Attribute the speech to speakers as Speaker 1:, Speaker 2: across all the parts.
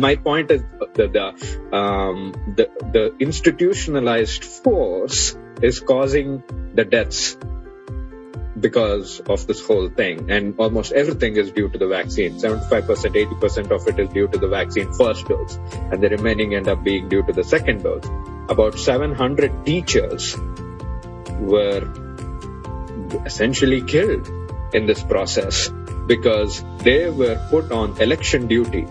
Speaker 1: my point is that the, um, the, the institutionalized force is causing the deaths because of this whole thing. And almost everything is due to the vaccine. 75%, 80% of it is due to the vaccine first dose. And the remaining end up being due to the second dose. About 700 teachers were essentially killed in this process because they were put on election duty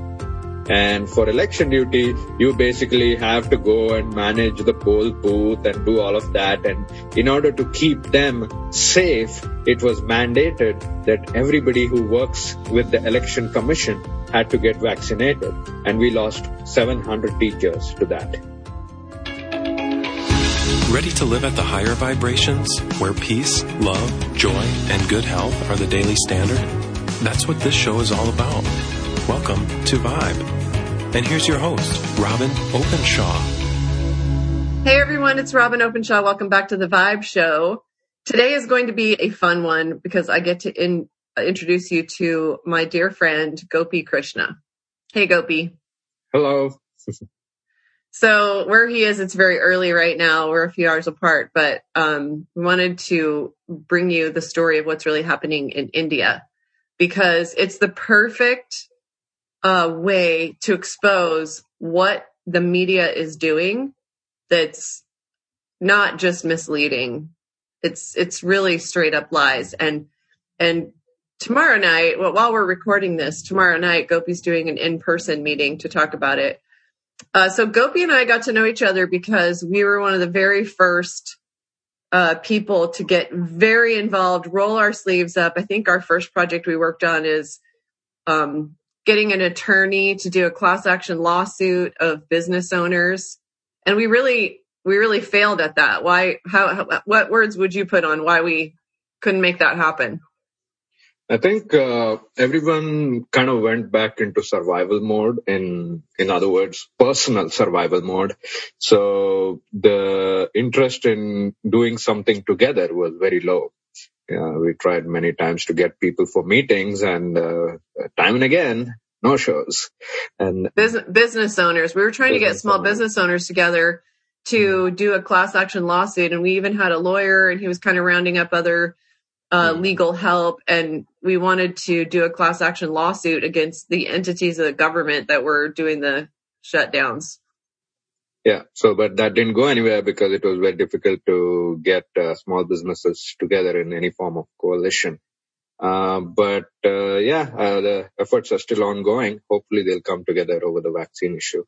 Speaker 1: and for election duty, you basically have to go and manage the poll booth and do all of that. And in order to keep them safe, it was mandated that everybody who works with the election commission had to get vaccinated. And we lost 700 teachers to that.
Speaker 2: Ready to live at the higher vibrations where peace, love, joy, and good health are the daily standard? That's what this show is all about. Welcome to Vibe. And here's your host, Robyn Openshaw.
Speaker 3: Hey everyone, it's Robyn Openshaw. Welcome back to the Vibe Show. Today is going to be a fun one because I get to in, uh, introduce you to my dear friend, Gopi Krishna. Hey Gopi.
Speaker 1: Hello.
Speaker 3: so where he is, it's very early right now. We're a few hours apart, but um, we wanted to bring you the story of what's really happening in India because it's the perfect a way to expose what the media is doing that's not just misleading. It's it's really straight up lies. And and tomorrow night, well, while we're recording this, tomorrow night, Gopi's doing an in person meeting to talk about it. Uh, so Gopi and I got to know each other because we were one of the very first uh, people to get very involved, roll our sleeves up. I think our first project we worked on is um, getting an attorney to do a class action lawsuit of business owners. And we really, we really failed at that. Why, how, how what words would you put on why we couldn't make that happen?
Speaker 1: I think uh, everyone kind of went back into survival mode. In in other words, personal survival mode. So the interest in doing something together was very low. Uh, we tried many times to get people for meetings and uh, time and again, no shows. And
Speaker 3: business, business owners, we were trying to get small owners. business owners together to mm. do a class action lawsuit. And we even had a lawyer and he was kind of rounding up other uh, mm. legal help. And we wanted to do a class action lawsuit against the entities of the government that were doing the shutdowns.
Speaker 1: Yeah. So, but that didn't go anywhere because it was very difficult to get uh, small businesses together in any form of coalition. Uh, but uh, yeah, uh, the efforts are still ongoing. Hopefully, they'll come together over the vaccine issue.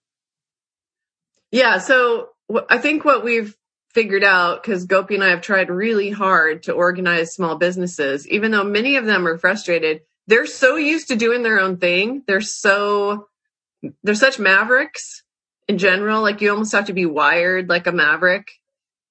Speaker 3: Yeah. So I think what we've figured out, because Gopi and I have tried really hard to organize small businesses, even though many of them are frustrated. They're so used to doing their own thing. They're so they're such mavericks in general. Like you almost have to be wired like a maverick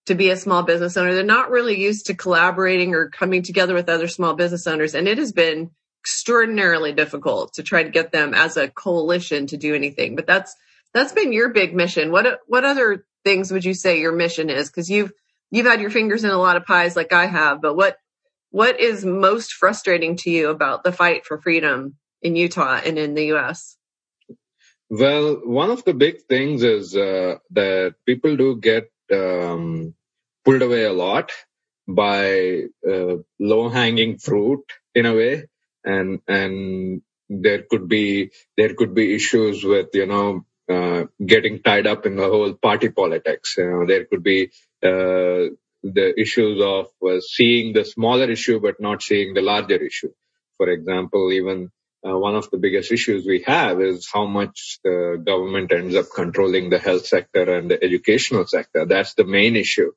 Speaker 3: to be a small business owner. They're not really used to collaborating or coming together with other small business owners. And it has been extraordinarily difficult to try to get them as a coalition to do anything. But that's, that's been your big mission. What, what other things would you say your mission is? Cause you've, you've had your fingers in a lot of pies like I have, but what, what is most frustrating to you about the fight for freedom in Utah and in the US?
Speaker 1: Well, one of the big things is uh, that people do get um, pulled away a lot by uh, low hanging fruit in a way. And, and there could be, there could be issues with, you know, uh, getting tied up in the whole party politics. You know, there could be, uh, the issues of uh, seeing the smaller issue but not seeing the larger issue. For example, even uh, one of the biggest issues we have is how much the government ends up controlling the health sector and the educational sector. That's the main issue.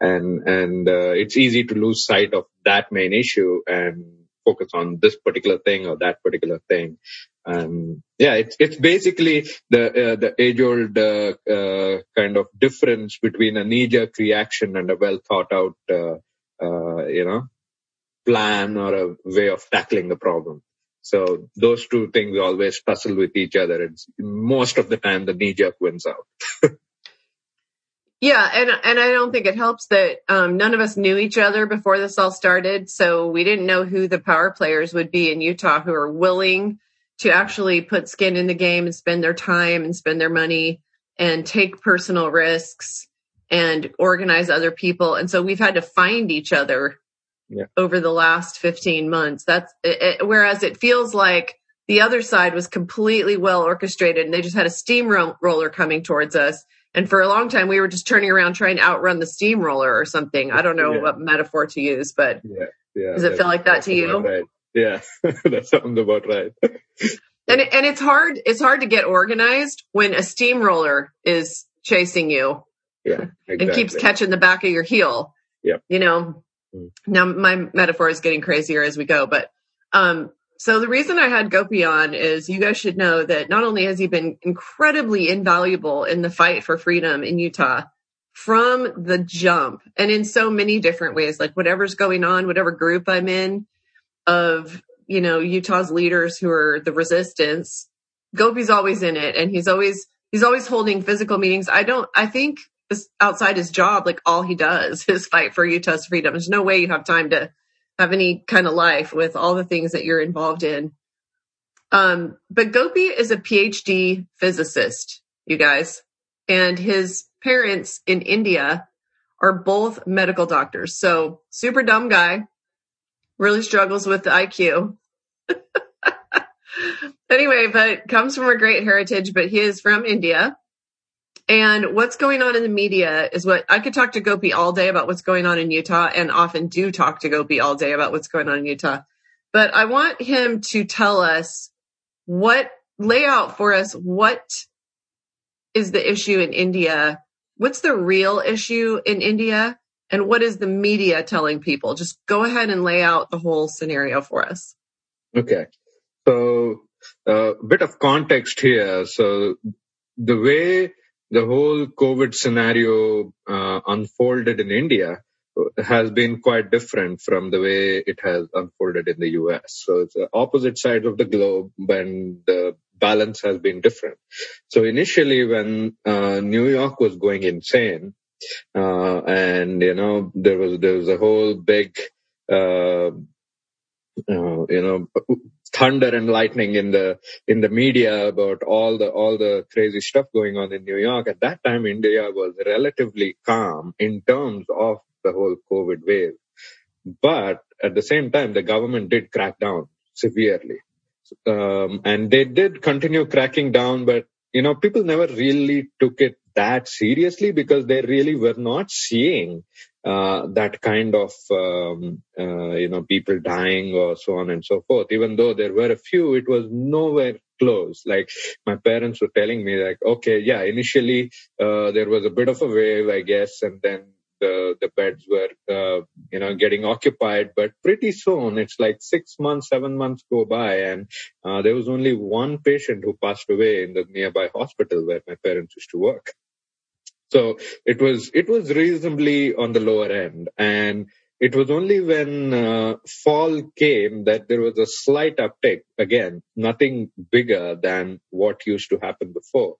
Speaker 1: And, and, uh, it's easy to lose sight of that main issue and focus on this particular thing or that particular thing. And yeah, it's, it's basically the, uh, the age old, uh, uh, kind of difference between a knee jerk reaction and a well thought out, uh, you know, plan or a way of tackling the problem. So those two things always tussle with each other. It's most of the time the knee jerk wins out.
Speaker 3: yeah. And, and I don't think it helps that, um, none of us knew each other before this all started. So we didn't know who the power players would be in Utah who are willing to actually put skin in the game and spend their time and spend their money and take personal risks and organize other people. And so we've had to find each other
Speaker 1: Yeah.
Speaker 3: over the last 15 months. That's it, whereas it feels like the other side was completely well orchestrated and they just had a steamroller coming towards us. And for a long time, we were just turning around trying to outrun the steamroller or something. I don't know
Speaker 1: Yeah.
Speaker 3: what metaphor to use, but
Speaker 1: Yeah. Yeah.
Speaker 3: Does it feel like that to you?
Speaker 1: Right. Yeah. that sounds about right.
Speaker 3: and and it's hard it's hard to get organized when a steamroller is chasing you
Speaker 1: Yeah. Exactly.
Speaker 3: and keeps catching the back of your heel.
Speaker 1: Yep.
Speaker 3: You know.
Speaker 1: Mm.
Speaker 3: Now my metaphor is getting crazier as we go, but um so the reason I had Gopi on is you guys should know that not only has he been incredibly invaluable in the fight for freedom in Utah from the jump and in so many different ways, like whatever's going on, whatever group I'm in of, you know, Utah's leaders who are the resistance, Gopi's always in it and he's always, he's always holding physical meetings. I don't, I think outside his job, like all he does is fight for Utah's freedom. There's no way you have time to have any kind of life with all the things that you're involved in. Um, but Gopi is a PhD physicist, you guys, and his parents in India are both medical doctors. So super dumb guy, really struggles with the IQ. anyway, but comes from a great heritage, but he is from India. And what's going on in the media is what I could talk to Gopi all day about what's going on in Utah and often do talk to Gopi all day about what's going on in Utah. But I want him to tell us what lay out for us what is the issue in India? What's the real issue in India? And what is the media telling people? Just go ahead and lay out the whole scenario for us.
Speaker 1: Okay. So a bit of context here. So the way the whole COVID scenario uh, unfolded in India has been quite different from the way it has unfolded in the US. So it's the opposite sides of the globe when the balance has been different. So initially when uh, New York was going insane, uh, and you know there was there was a whole big uh, uh, you know thunder and lightning in the in the media about all the all the crazy stuff going on in New York. At that time, India was relatively calm in terms of the whole COVID wave, but at the same time, the government did crack down severely, um, and they did continue cracking down, but you know people never really took it that seriously because they really were not seeing uh, that kind of um, uh, you know people dying or so on and so forth. Even though there were a few, it was nowhere close. Like my parents were telling me, like, okay, yeah, initially uh, there was a bit of a wave, I guess, and then the the beds were uh, you know getting occupied, but pretty soon it's like six months, seven months go by, and uh, there was only one patient who passed away in the nearby hospital where my parents used to work. So it was it was reasonably on the lower end, and it was only when uh, fall came that there was a slight uptick. Again, nothing bigger than what used to happen before.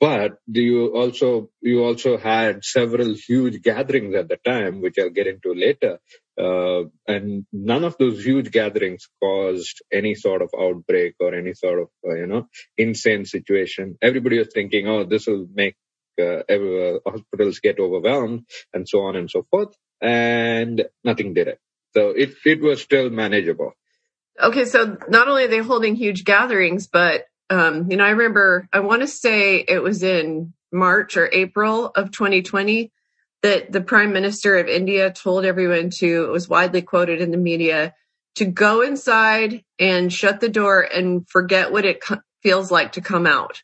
Speaker 1: But you also you also had several huge gatherings at the time, which I'll get into later. Uh, and none of those huge gatherings caused any sort of outbreak or any sort of uh, you know insane situation. Everybody was thinking, oh, this will make uh, uh, hospitals get overwhelmed and so on and so forth, and nothing did it. So it it was still manageable.
Speaker 3: Okay, so not only are they holding huge gatherings, but um, you know, I remember I want to say it was in March or April of 2020 that the Prime Minister of India told everyone to. It was widely quoted in the media to go inside and shut the door and forget what it co- feels like to come out.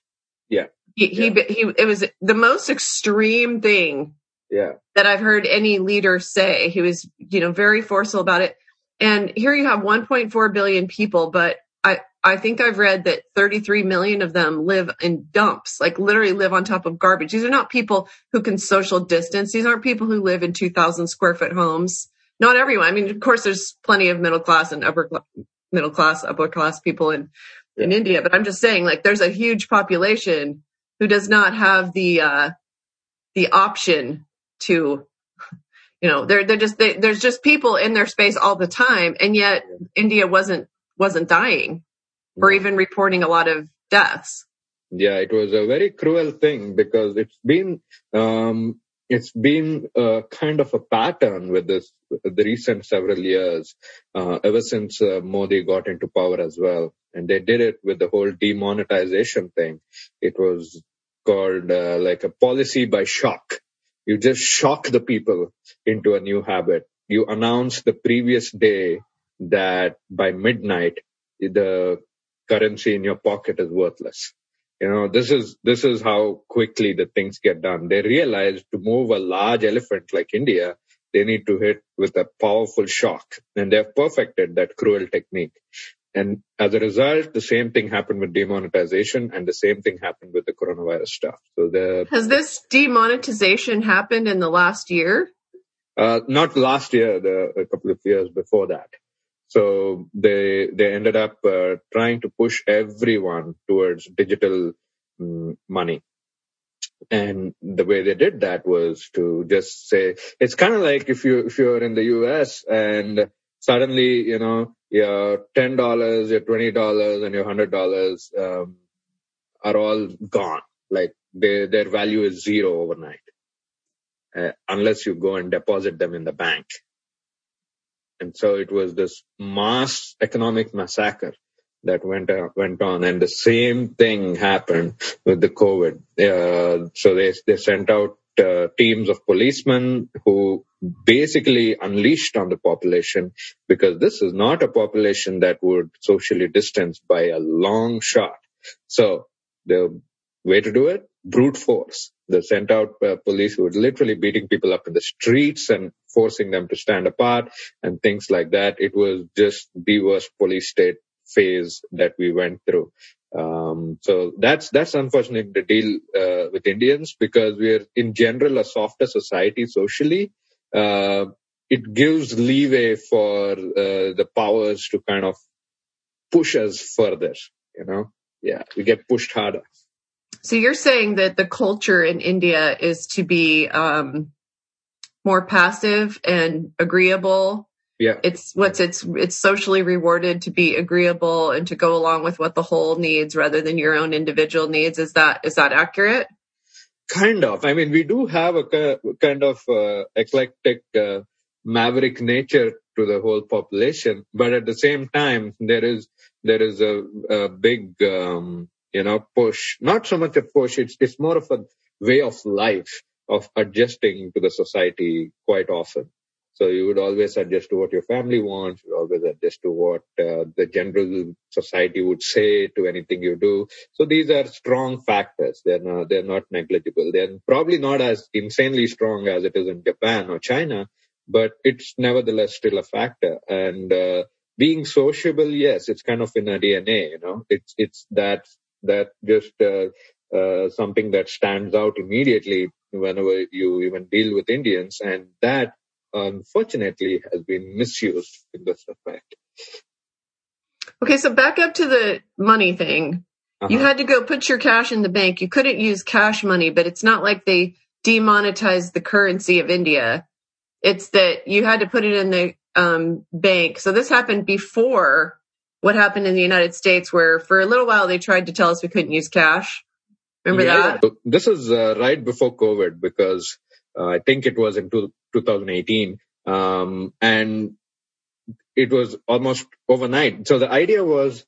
Speaker 1: Yeah.
Speaker 3: He, he, he, it was the most extreme thing
Speaker 1: Yeah,
Speaker 3: that I've heard any leader say. He was, you know, very forceful about it. And here you have 1.4 billion people, but I, I think I've read that 33 million of them live in dumps, like literally live on top of garbage. These are not people who can social distance. These aren't people who live in 2000 square foot homes. Not everyone. I mean, of course, there's plenty of middle class and upper cl- middle class, upper class people in, in India, but I'm just saying like there's a huge population who does not have the, uh, the option to, you know, they're, they're just, they, there's just people in their space all the time. And yet India wasn't, wasn't dying. or even reporting a lot of deaths.
Speaker 1: Yeah, it was a very cruel thing because it's been um, it's been a kind of a pattern with this the recent several years uh, ever since uh, Modi got into power as well, and they did it with the whole demonetization thing. It was called uh, like a policy by shock. You just shock the people into a new habit. You announce the previous day that by midnight the currency in your pocket is worthless you know, this is, this is how quickly the things get done. They realize to move a large elephant like India, they need to hit with a powerful shock and they've perfected that cruel technique. And as a result, the same thing happened with demonetization and the same thing happened with the coronavirus stuff. So the
Speaker 3: has this demonetization happened in the last year?
Speaker 1: Uh, not last year, the, a couple of years before that. So they they ended up uh, trying to push everyone towards digital um, money. And the way they did that was to just say it's kind of like if you if you're in the U.S. and suddenly you know your ten dollars, your twenty dollars, and your hundred dollars um, are all gone. Like their value is zero overnight, uh, unless you go and deposit them in the bank. And so it was this mass economic massacre that went uh, went on, and the same thing happened with the COVID. Uh, so they they sent out uh, teams of policemen who basically unleashed on the population because this is not a population that would socially distance by a long shot. So the way to do it, brute force. They sent out uh, police who were literally beating people up in the streets and forcing them to stand apart and things like that. It was just the worst police state phase that we went through. Um, so that's that's unfortunate the deal uh, with Indians because we're in general a softer society socially. Uh, it gives leeway for uh, the powers to kind of push us further. You know, yeah, we get pushed harder.
Speaker 3: So you're saying that the culture in India is to be um, more passive and agreeable.
Speaker 1: Yeah.
Speaker 3: It's what's it's it's socially rewarded to be agreeable and to go along with what the whole needs rather than your own individual needs. Is that is that accurate?
Speaker 1: Kind of. I mean, we do have a kind of uh, eclectic uh, maverick nature to the whole population, but at the same time, there is there is a, a big um, you know, push, not so much a push, it's, it's more of a way of life of adjusting to the society quite often. So you would always adjust to what your family wants. You always adjust to what uh, the general society would say to anything you do. So these are strong factors. They're not, they're not negligible. They're probably not as insanely strong as it is in Japan or China, but it's nevertheless still a factor. And, uh, being sociable, yes, it's kind of in our DNA, you know, it's, it's that that just uh, uh, something that stands out immediately whenever you even deal with Indians, and that unfortunately has been misused in this effect.
Speaker 3: Okay, so back up to the money thing. Uh-huh. You had to go put your cash in the bank. You couldn't use cash money, but it's not like they demonetized the currency of India. It's that you had to put it in the um, bank. So this happened before what happened in the United States where for a little while they tried to tell us we couldn't use cash. Remember yeah, that?
Speaker 1: This is uh, right before COVID because uh, I think it was in two, 2018. Um, and it was almost overnight. So the idea was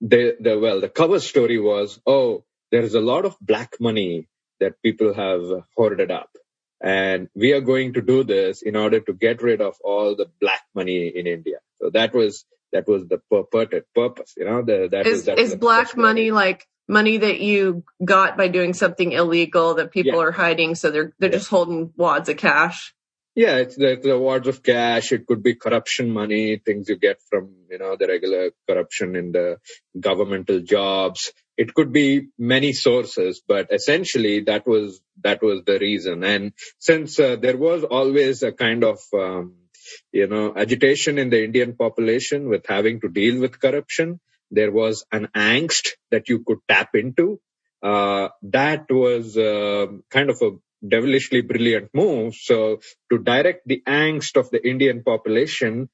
Speaker 1: the, the, well, the cover story was, oh, there is a lot of black money that people have hoarded up. And we are going to do this in order to get rid of all the black money in India. So that was that was the purported purpose. You know, the, that
Speaker 3: is, is black money like money that you got by doing something illegal that people yeah. are hiding, so they're they're yeah. just holding wads of cash.
Speaker 1: Yeah, it's the, the wads of cash. It could be corruption money, things you get from you know the regular corruption in the governmental jobs. It could be many sources, but essentially that was that was the reason. And since uh, there was always a kind of um, you know, agitation in the Indian population with having to deal with corruption. There was an angst that you could tap into. Uh, that was uh, kind of a devilishly brilliant move. So to direct the angst of the Indian population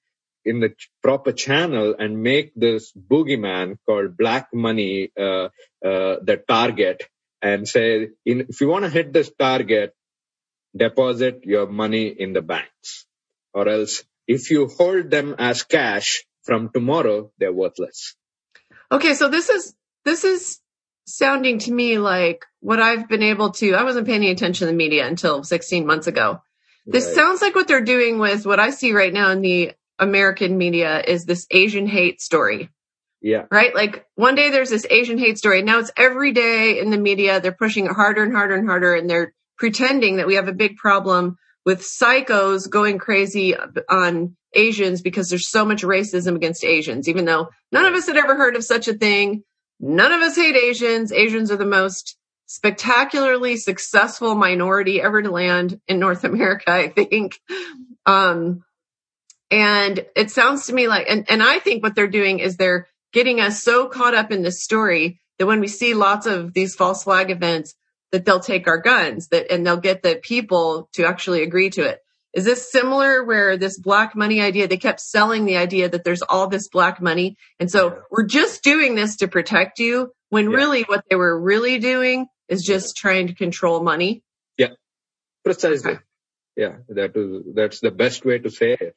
Speaker 1: in the proper channel and make this boogeyman called black money uh, uh, the target and say, in, if you want to hit this target, deposit your money in the banks, or else if you hold them as cash from tomorrow, they're worthless.
Speaker 3: Okay, so this is this is sounding to me like what I've been able to. I wasn't paying any attention to the media until 16 months ago. This
Speaker 1: Right.
Speaker 3: sounds like what they're doing with what I see right now in the American media is this Asian hate story,
Speaker 1: Yeah,
Speaker 3: right? Like one day there's this Asian hate story. Now it's every day in the media. They're pushing it harder and harder and harder, and they're pretending that we have a big problem with psychos going crazy on Asians because there's so much racism against Asians, even though none of us had ever heard of such a thing. None of us hate Asians. Asians are the most spectacularly successful minority ever to land in North America, I think. Um, and it sounds to me like, and, and I think what they're doing is they're getting us so caught up in this story that when we see lots of these false flag events, that they'll take our guns that, and they'll get the people to actually agree to it. Is this similar where this black money idea, they kept selling the idea that there's all this black money. And so we're just doing this to protect you when
Speaker 1: Yeah.
Speaker 3: really what they were really doing is just trying to control money.
Speaker 1: Yeah, precisely.
Speaker 3: Okay.
Speaker 1: Yeah, that is that's the best way to say it.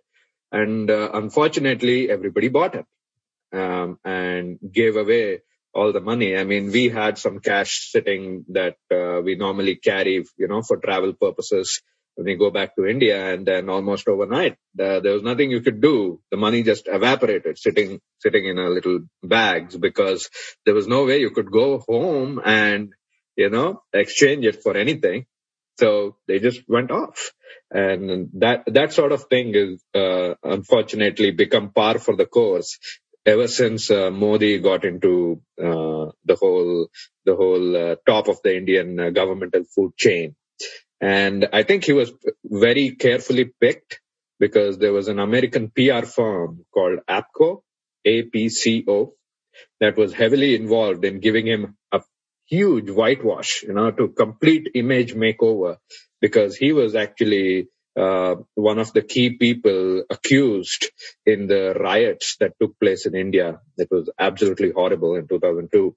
Speaker 1: And uh, unfortunately, everybody bought it um, and gave away all the money. I mean, we had some cash sitting that uh, we normally carry, you know, for travel purposes we go back to India, and then almost overnight, there was nothing you could do. The money just evaporated, sitting sitting in a little bags because there was no way you could go home and you know exchange it for anything. So they just went off. And that, that sort of thing is, uh, unfortunately become par for the course ever since, uh, Modi got into, uh, the whole, the whole, uh, top of the Indian uh, governmental food chain. And I think he was very carefully picked because there was an American PR firm called APCO, A-P-C-O, that was heavily involved in giving him a huge whitewash, you know, to complete image makeover because he was actually uh, one of the key people accused in the riots that took place in India. That was absolutely horrible in 2002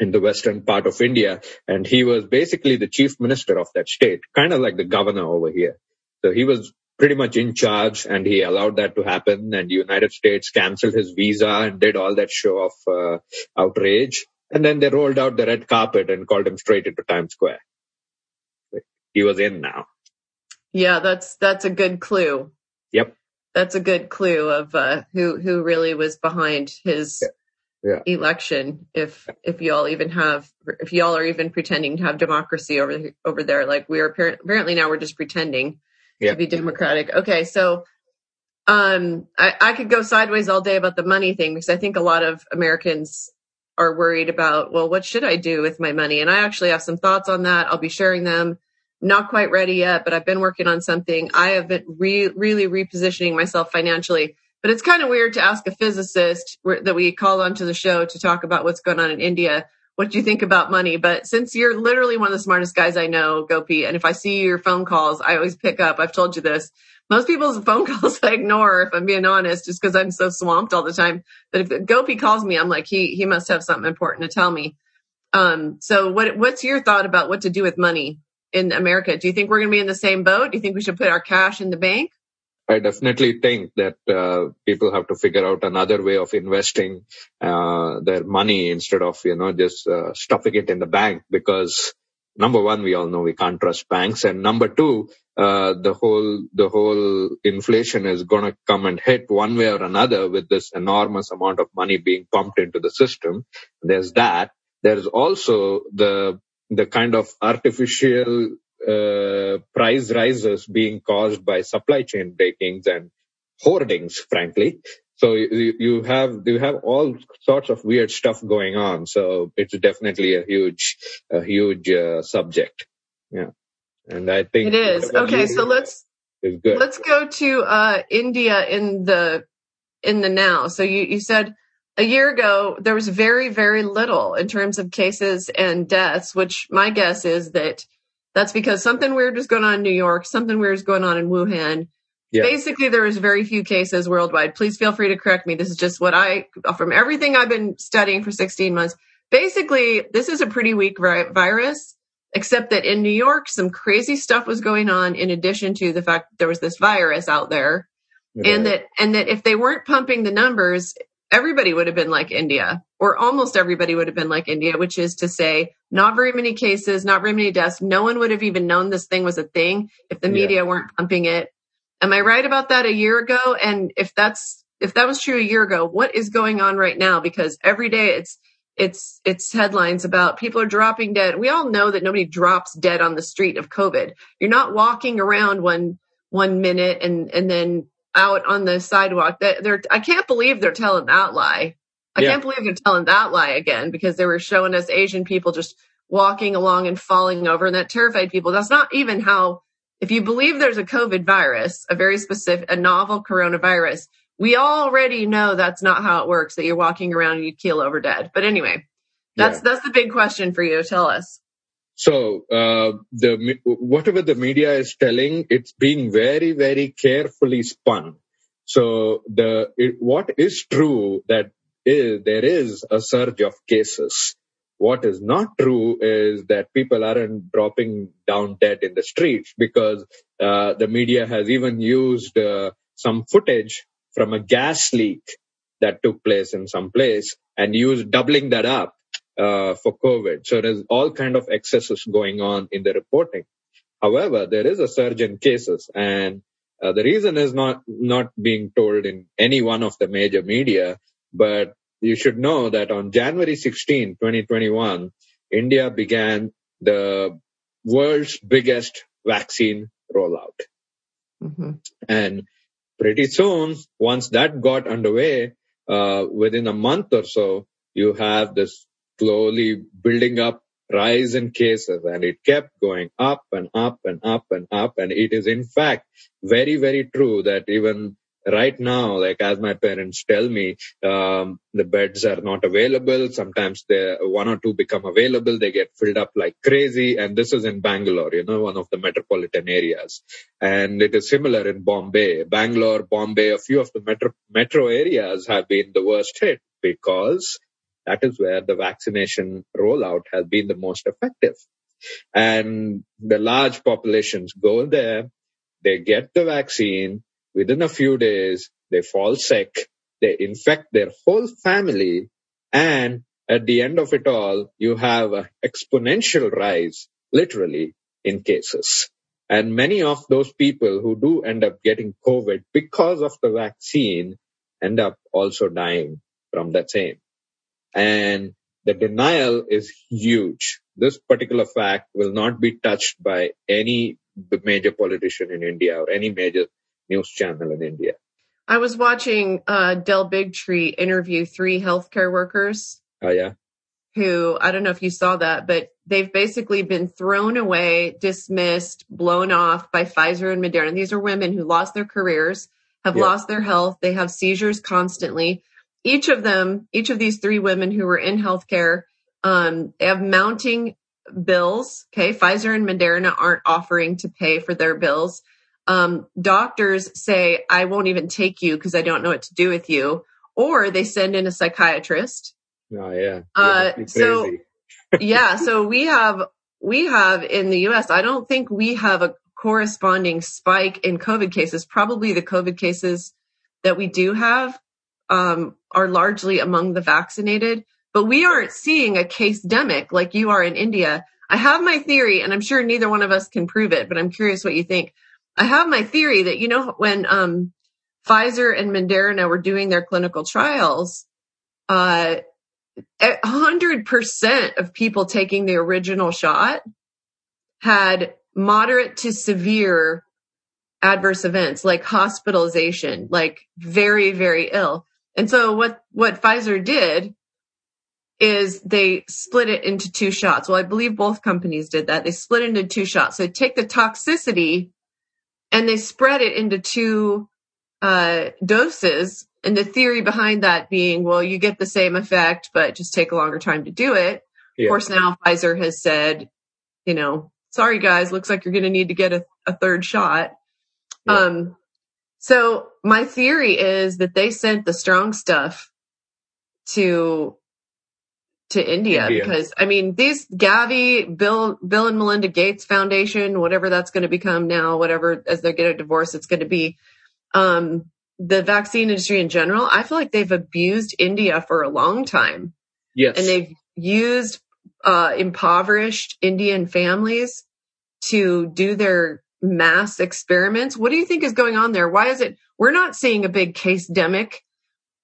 Speaker 1: in the western part of India. And he was basically the chief minister of that state, kind of like the governor over here. So he was pretty much in charge and he allowed that to happen. And the United States canceled his visa and did all that show of uh, outrage. And then they rolled out the red carpet and called him straight into Times Square. He was in now.
Speaker 3: Yeah, that's, that's a good clue.
Speaker 1: Yep.
Speaker 3: That's a good clue of, uh, who, who really was behind his
Speaker 1: Yeah.
Speaker 3: Election. If, if y'all even have, if y'all are even pretending to have democracy over, over there, like we are appar- apparently now we're just pretending
Speaker 1: Yeah.
Speaker 3: to be democratic. Okay. So, um, I, I could go sideways all day about the money thing because I think a lot of Americans are worried about, well, what should I do with my money? And I actually have some thoughts on that. I'll be sharing them. Not quite ready yet, but I've been working on something. I have been re- really repositioning myself financially, but it's kind of weird to ask a physicist that we called onto the show to talk about what's going on in India. What do you think about money? But since you're literally one of the smartest guys I know, Gopi, and if I see your phone calls, I always pick up. I've told you this. Most people's phone calls I ignore, if I'm being honest, just because I'm so swamped all the time. But if Gopi calls me, I'm like, he he must have something important to tell me. Um, so what what's your thought about what to do with money in America? Do you think we're going to be in the same boat? Do you think we should put our cash in the bank?
Speaker 1: I definitely think that uh, people have to figure out another way of investing uh, their money instead of you know just uh, stuffing it in the bank because number one we all know we can't trust banks. And number two uh, the whole the whole inflation is going to come and hit one way or another with this enormous amount of money being pumped into the system. There's that. There's also the the kind of artificial price rises being caused by supply chain breakings and hoardings, frankly. So you, you have you have all sorts of weird stuff going on. So it's definitely a huge a huge uh, subject. Yeah, and I think
Speaker 3: It is okay. So let's
Speaker 1: is good.
Speaker 3: let's go to uh, India in the in the now. So you you said a year ago there was very very little in terms of cases and deaths, which my guess is that that's because something weird was going on in New York, something weird is going on in Wuhan,
Speaker 1: Yeah.
Speaker 3: Basically, there is very few cases worldwide. Please feel free to correct me. This is just what I, from everything I've been studying for 16 months. Basically, this is a pretty weak vi- virus, except that in New York, some crazy stuff was going on in addition to the fact that there was this virus out there. And that, and that if they weren't pumping the numbers, everybody would have been like India, or almost everybody would have been like India, which is to say, not very many cases, not very many deaths. No one would have even known this thing was a thing if the
Speaker 1: Yeah.
Speaker 3: media weren't pumping it. Am I right about that a year ago? And if that's, if that was true a year ago, what is going on right now? Because every day it's, it's, it's headlines about people are dropping dead. We all know that nobody drops dead on the street of COVID. You're not walking around one, one minute and, and then out on the sidewalk. That they're, I can't believe they're telling that lie. I
Speaker 1: Yeah.
Speaker 3: can't believe they're telling that lie again because they were showing us Asian people just walking along and falling over and that terrified people. That's not even how, if you believe there's a COVID virus, a very specific, a novel coronavirus, we already know that's not how it works, that you're walking around and you keel over dead. But anyway, that's,
Speaker 1: Yeah.
Speaker 3: that's the big question for you. Tell us.
Speaker 1: So uh, the whatever the media is telling, it's being very very carefully spun. So the it, what is true that is, there is a surge of cases. What is not true is that people aren't dropping down dead in the streets because uh, the media has even used uh, some footage from a gas leak that took place in some place and used doubling that up uh, for COVID. So there's all kind of excesses going on in the reporting. However, there is a surge in cases, and uh, the reason is not not being told in any one of the major media. But you should know that on January 16, 2021, India began the world's biggest vaccine rollout.
Speaker 3: hmm
Speaker 1: And pretty soon, once that got underway, uh, within a month or so, you have this slowly building up rise in cases and it kept going up and up and up and up. And it is in fact very, very true that even right now, like as my parents tell me, um, the beds are not available. Sometimes they, one or two become available. They get filled up like crazy. And this is in Bangalore, you know, one of the metropolitan areas. And it is similar in Bombay, Bangalore, Bombay, a few of the metro, metro areas have been the worst hit because that is where the vaccination rollout has been the most effective. And the large populations go there, they get the vaccine, within a few days, they fall sick, they infect their whole family, and at the end of it all, you have an exponential rise, literally, in cases. And many of those people who do end up getting COVID because of the vaccine end up also dying from that same. And the denial is huge. This particular fact will not be touched by any major politician in India or any major news channel in India.
Speaker 3: I was watching uh, Del Bigtree interview three healthcare workers
Speaker 1: Oh yeah,
Speaker 3: who I don't know if you saw that, but they've basically been thrown away, dismissed, blown off by Pfizer and Moderna. These are women who lost their careers, have
Speaker 1: Yeah.
Speaker 3: lost their health, they have seizures constantly. Each of them, each of these three women who were in healthcare, um, they have mounting bills. Okay, Pfizer and Moderna aren't offering to pay for their bills. Um, doctors say, "I won't even take you because I don't know what to do with you," or they send in a psychiatrist
Speaker 1: oh yeah.
Speaker 3: Uh, so- yeah, so we have we have in the US, I don't think we have a corresponding spike in COVID cases. Probably the COVID cases that we do have um, are largely among the vaccinated, but we aren't seeing a case demic like you are in India. I have my theory, and I'm sure neither one of us can prove it, but I'm curious what you think. I have my theory that you know when um, Pfizer and Moderna were doing their clinical trials, uh, a hundred percent of people taking the original shot had moderate to severe adverse events like hospitalization, like very, very ill. And so what, what Pfizer did is they split it into two shots. Well, I believe both companies did that. They split it into two shots. So they take the toxicity and they spread it into two uh, doses. And the theory behind that being, well, you get the same effect, but just take a longer time to do it.
Speaker 1: Yeah.
Speaker 3: Of course, now Pfizer has said, you know, sorry guys, looks like you're going to need to get a, a third shot.
Speaker 1: Yeah.
Speaker 3: Um, So my theory is that they sent the strong stuff to to India,
Speaker 1: India.
Speaker 3: because I mean these Gavi, Bill Bill and Melinda Gates Foundation, whatever that's going to become now, whatever as they get a divorce, it's going to be. Um, the vaccine industry in general, I feel like they've abused India for a long time,
Speaker 1: Yes.
Speaker 3: and they've used uh, impoverished Indian families to do their mass experiments. What do you think is going on there? Why is it we're not seeing a big case demic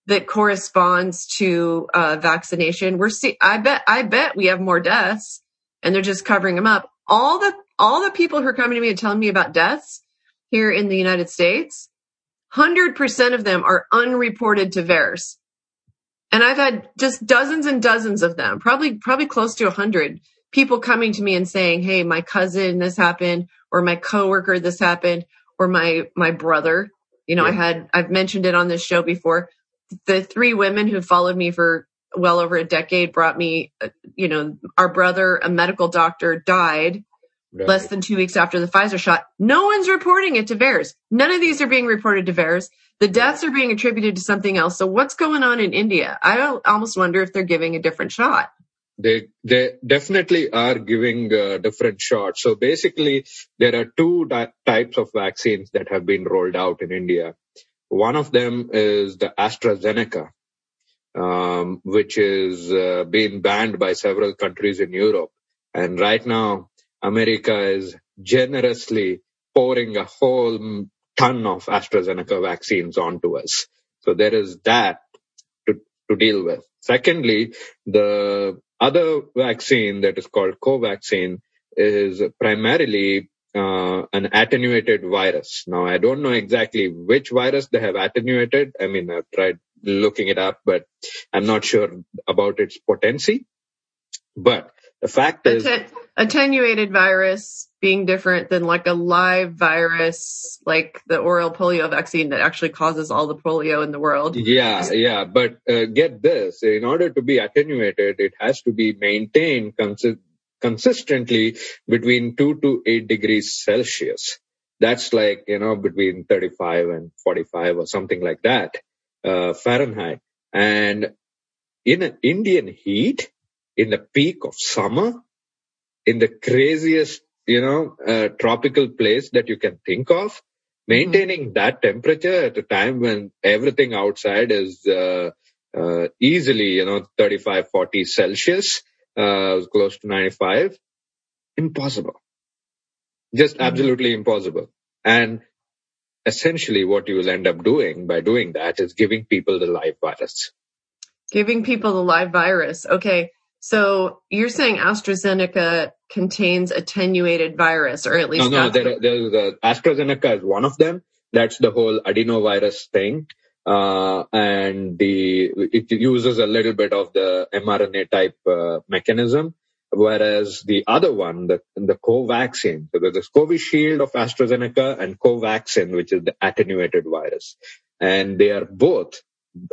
Speaker 3: that corresponds to uh, vaccination? We're see, I bet, I bet we have more deaths, and they're just covering them up. All the all the people who are coming to me and telling me about deaths here in the United States, hundred percent of them are unreported to VAERS. And I've had just dozens and dozens of them, probably probably close to a hundred people coming to me and saying, "Hey, my cousin, this happened," or "My coworker, this happened," or "My my brother." You know, I had I've mentioned it on this show before. The three women who followed me for well over a decade brought me, uh, you know, our brother, a medical doctor, died
Speaker 1: Right.
Speaker 3: less than two weeks after the Pfizer shot. No one's reporting it to VAERS. None of these are being reported to VAERS. The deaths are being attributed to something else. So what's going on in India? I almost wonder if they're giving a different shot.
Speaker 1: They they definitely are giving uh, different shots. So basically, there are two di- types of vaccines that have been rolled out in India. One of them is the AstraZeneca, um, which is uh, being banned by several countries in Europe, and right now America is generously pouring a whole ton of AstraZeneca vaccines onto us. So there is that to, to deal with. Secondly, the other vaccine that is called Covaxin is primarily uh, an attenuated virus. Now, I don't know exactly which virus they have attenuated. I mean, I've tried looking it up, but I'm not sure about its potency. But the fact is,
Speaker 3: attenuated virus being different than like a live virus, like the oral polio vaccine that actually causes all the polio in the world.
Speaker 1: Yeah, yeah, but uh, get this: in order to be attenuated, it has to be maintained consi- consistently between two to eight degrees Celsius. That's like you know between 35 and 45 or something like that uh, Fahrenheit. And in an Indian heat, in the peak of summer, in the craziest you know uh, tropical place that you can think of, maintaining that temperature at a time when everything outside is uh, uh, easily, you know, 35, 40 Celsius, uh, close to 95, impossible. Just
Speaker 3: Mhm.
Speaker 1: absolutely impossible. And essentially what you will end up doing by doing that is giving people the live virus.
Speaker 3: Giving people the live virus. Okay. So you're saying AstraZeneca contains attenuated virus, or at least
Speaker 1: No, no, there, there's the AstraZeneca is one of them. That's the whole adenovirus thing. Uh, and the, it uses a little bit of the mRNA type, uh, mechanism. Whereas the other one, the, the Covaxin, so there's Covishield of AstraZeneca and Covaxin, which is the attenuated virus. And they are both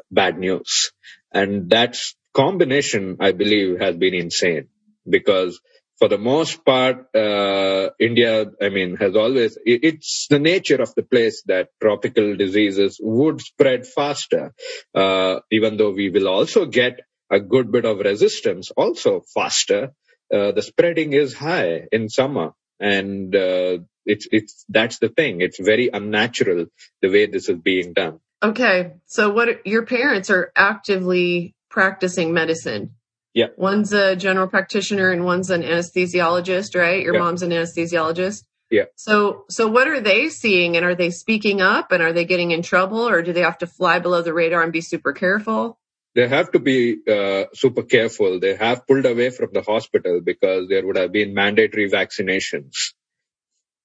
Speaker 1: bad news. And that's combination, I believe, has been insane because for the most part, uh, India, I mean, has always, it's the nature of the place that tropical diseases would spread faster, uh, even though we will also get a good bit of resistance also faster. Uh, the spreading is high in summer and, uh, it's, it's, that's the thing. It's very unnatural the way this is being done.
Speaker 3: Okay. So what your parents are actively practicing medicine.
Speaker 1: Yeah.
Speaker 3: One's a general practitioner and one's an anesthesiologist, right? Your
Speaker 1: Yeah.
Speaker 3: mom's an anesthesiologist.
Speaker 1: Yeah.
Speaker 3: So so what are they seeing and are they speaking up and are they getting in trouble or do they have to fly below the radar and be super careful?
Speaker 1: they have to be uh, super careful. They have pulled away from the hospital because there would have been mandatory vaccinations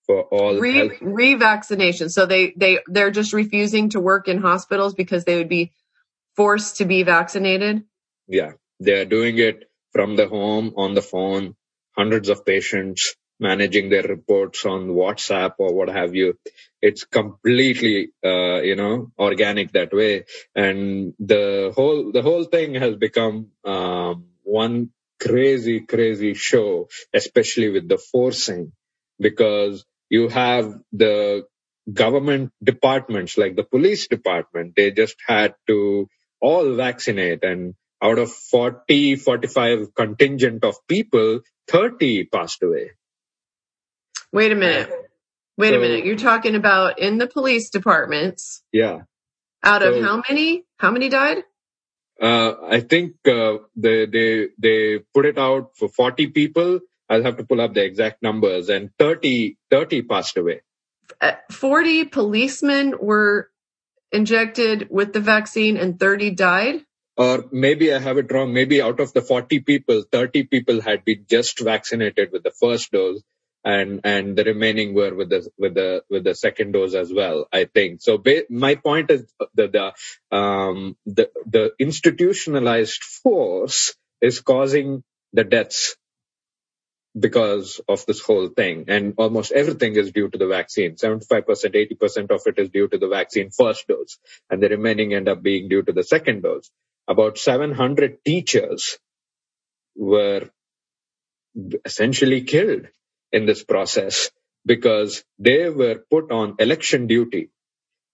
Speaker 1: for all
Speaker 3: Re
Speaker 1: health.
Speaker 3: revaccination. So they they they're just refusing to work in hospitals because they would be forced to be vaccinated.
Speaker 1: Yeah, they are doing it from the home on the phone. Hundreds of patients managing their reports on WhatsApp or what have you. It's completely, uh, you know, organic that way. And the whole, the whole thing has become, um, one crazy, crazy show, especially with the forcing because you have the government departments like the police department, they just had to all vaccinate and out of 40, 45 contingent of people, 30 passed away.
Speaker 3: Wait a minute. Wait so, a minute. You're talking about in the police departments.
Speaker 1: Yeah.
Speaker 3: Out of so, how many? How many died?
Speaker 1: Uh, I think uh, they they they put it out for 40 people. I'll have to pull up the exact numbers, and 30 30 passed away.
Speaker 3: Uh, 40 policemen were injected with the vaccine, and 30 died.
Speaker 1: Or maybe I have it wrong. Maybe out of the 40 people, 30 people had been just vaccinated with the first dose, and and the remaining were with the with the with the second dose as well. I think so. Ba- my point is that the um, the the institutionalized force is causing the deaths because of this whole thing, and almost everything is due to the vaccine. Seventy-five percent, eighty percent of it is due to the vaccine first dose, and the remaining end up being due to the second dose. About 700 teachers were essentially killed in this process because they were put on election duty.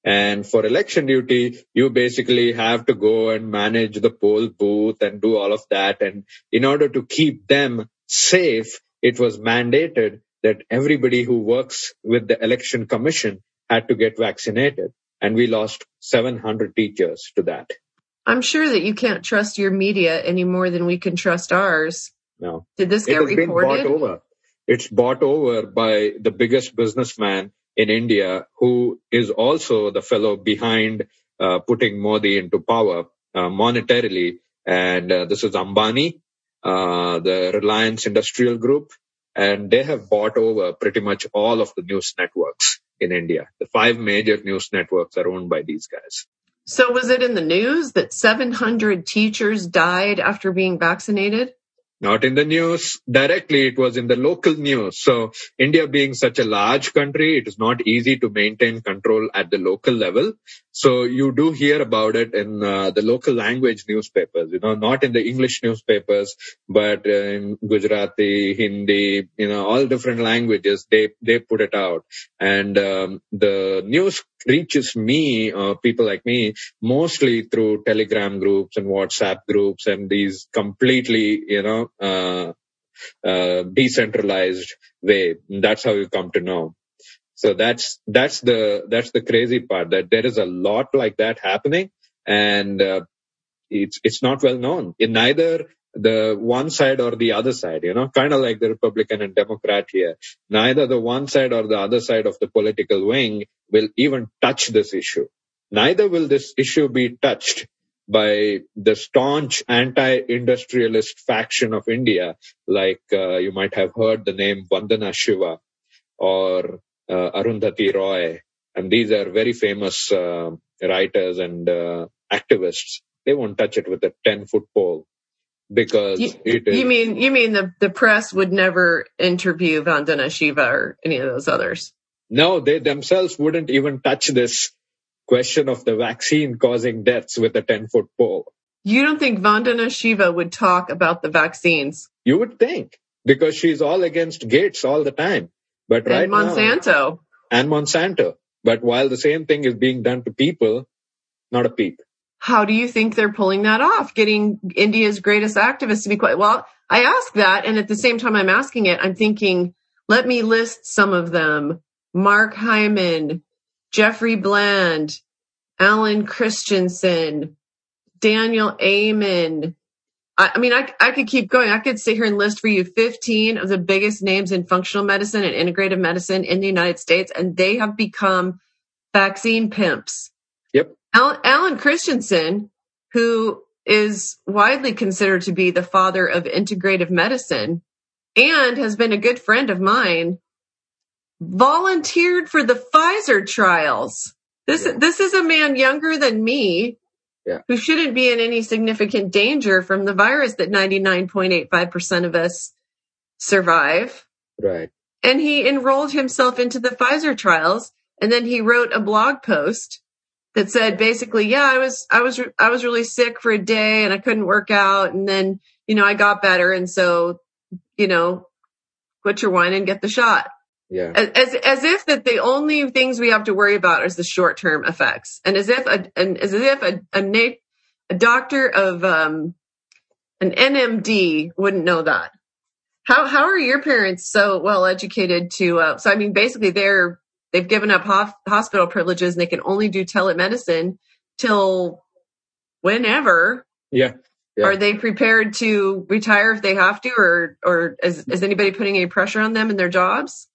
Speaker 1: And for election duty, you basically have to go and manage the poll booth and do all of that. And in order to keep them safe, it was mandated that everybody who works with the election commission had to get vaccinated. And we lost 700 teachers to that.
Speaker 3: I'm sure that you can't trust your media any more than we can trust ours.
Speaker 1: No.
Speaker 3: Did this get
Speaker 1: it
Speaker 3: reported?
Speaker 1: Been bought over it's bought over by the biggest businessman in India, who is also the fellow behind uh, putting Modi into power uh, monetarily. And uh, this is Ambani, Uh, the Reliance Industrial Group, and they have bought over pretty much all of the news networks in India. The five major news networks are owned by these guys.
Speaker 3: So was it in the news that 700 teachers died after being vaccinated?
Speaker 1: Not in the news directly. It was in the local news. So India being such a large country, it is not easy to maintain control at the local level. So you do hear about it in uh, the local language newspapers, you know, not in the English newspapers, but in Gujarati, Hindi, you know, all different languages, they, they put it out. And um, the news reaches me, uh, people like me, mostly through Telegram groups and WhatsApp groups and these completely, you know, uh, uh, decentralized way. That's how you come to know. So that's that's the that's the crazy part that there is a lot like that happening, and uh, it's it's not well known in neither the one side or the other side, you know, kind of like the Republican and Democrat here. Neither the one side or the other side of the political wing will even touch this issue. Neither will this issue be touched by the staunch anti-industrialist faction of India, like uh, you might have heard the name Vandana Shiva or uh, Arundhati Roy. And these are very famous uh, writers and uh, activists. They won't touch it with a 10 foot pole because
Speaker 3: you, you mean you mean the the press would never interview Vandana Shiva or any of those others?
Speaker 1: No, they themselves wouldn't even touch this question of the vaccine causing deaths with a 10 foot pole.
Speaker 3: You don't think Vandana Shiva would talk about the vaccines?
Speaker 1: You would think because she's all against Gates all the time. But right
Speaker 3: and Monsanto.
Speaker 1: Now, and Monsanto. But while the same thing is being done to people, not a peep
Speaker 3: how do you think they're pulling that off? Getting India's greatest activists to be quiet. Well, I ask that. And at the same time I'm asking it, I'm thinking, let me list some of them. Mark Hyman, Jeffrey Bland, Alan Christianson, Daniel Amen. I, I mean, I, I could keep going. I could sit here and list for you 15 of the biggest names in functional medicine and integrative medicine in the United States, and they have become vaccine pimps.
Speaker 1: Yep.
Speaker 3: Alan Christianson, who is widely considered to be the father of integrative medicine and has been a good friend of mine, volunteered for the Pfizer trials. This, yeah. this is a man younger than me
Speaker 1: yeah.
Speaker 3: who shouldn't be in any significant danger from the virus that 99.85% of us survive.
Speaker 1: Right.
Speaker 3: And he enrolled himself into the Pfizer trials and then he wrote a blog post that said basically, yeah, I was, I was, I was really sick for a day and I couldn't work out. And then, you know, I got better. And so, you know, quit your wine and get the shot.
Speaker 1: Yeah.
Speaker 3: As, as if that the only things we have to worry about is the short term effects. And as if a, and as if a, a, a doctor of, um, an NMD wouldn't know that. How, how are your parents so well educated to, uh, so I mean, basically they're, they've given up hof- hospital privileges and they can only do telemedicine till whenever.
Speaker 1: Yeah. Yeah.
Speaker 3: Are they prepared to retire if they have to, or or is, is anybody putting any pressure on them in their jobs?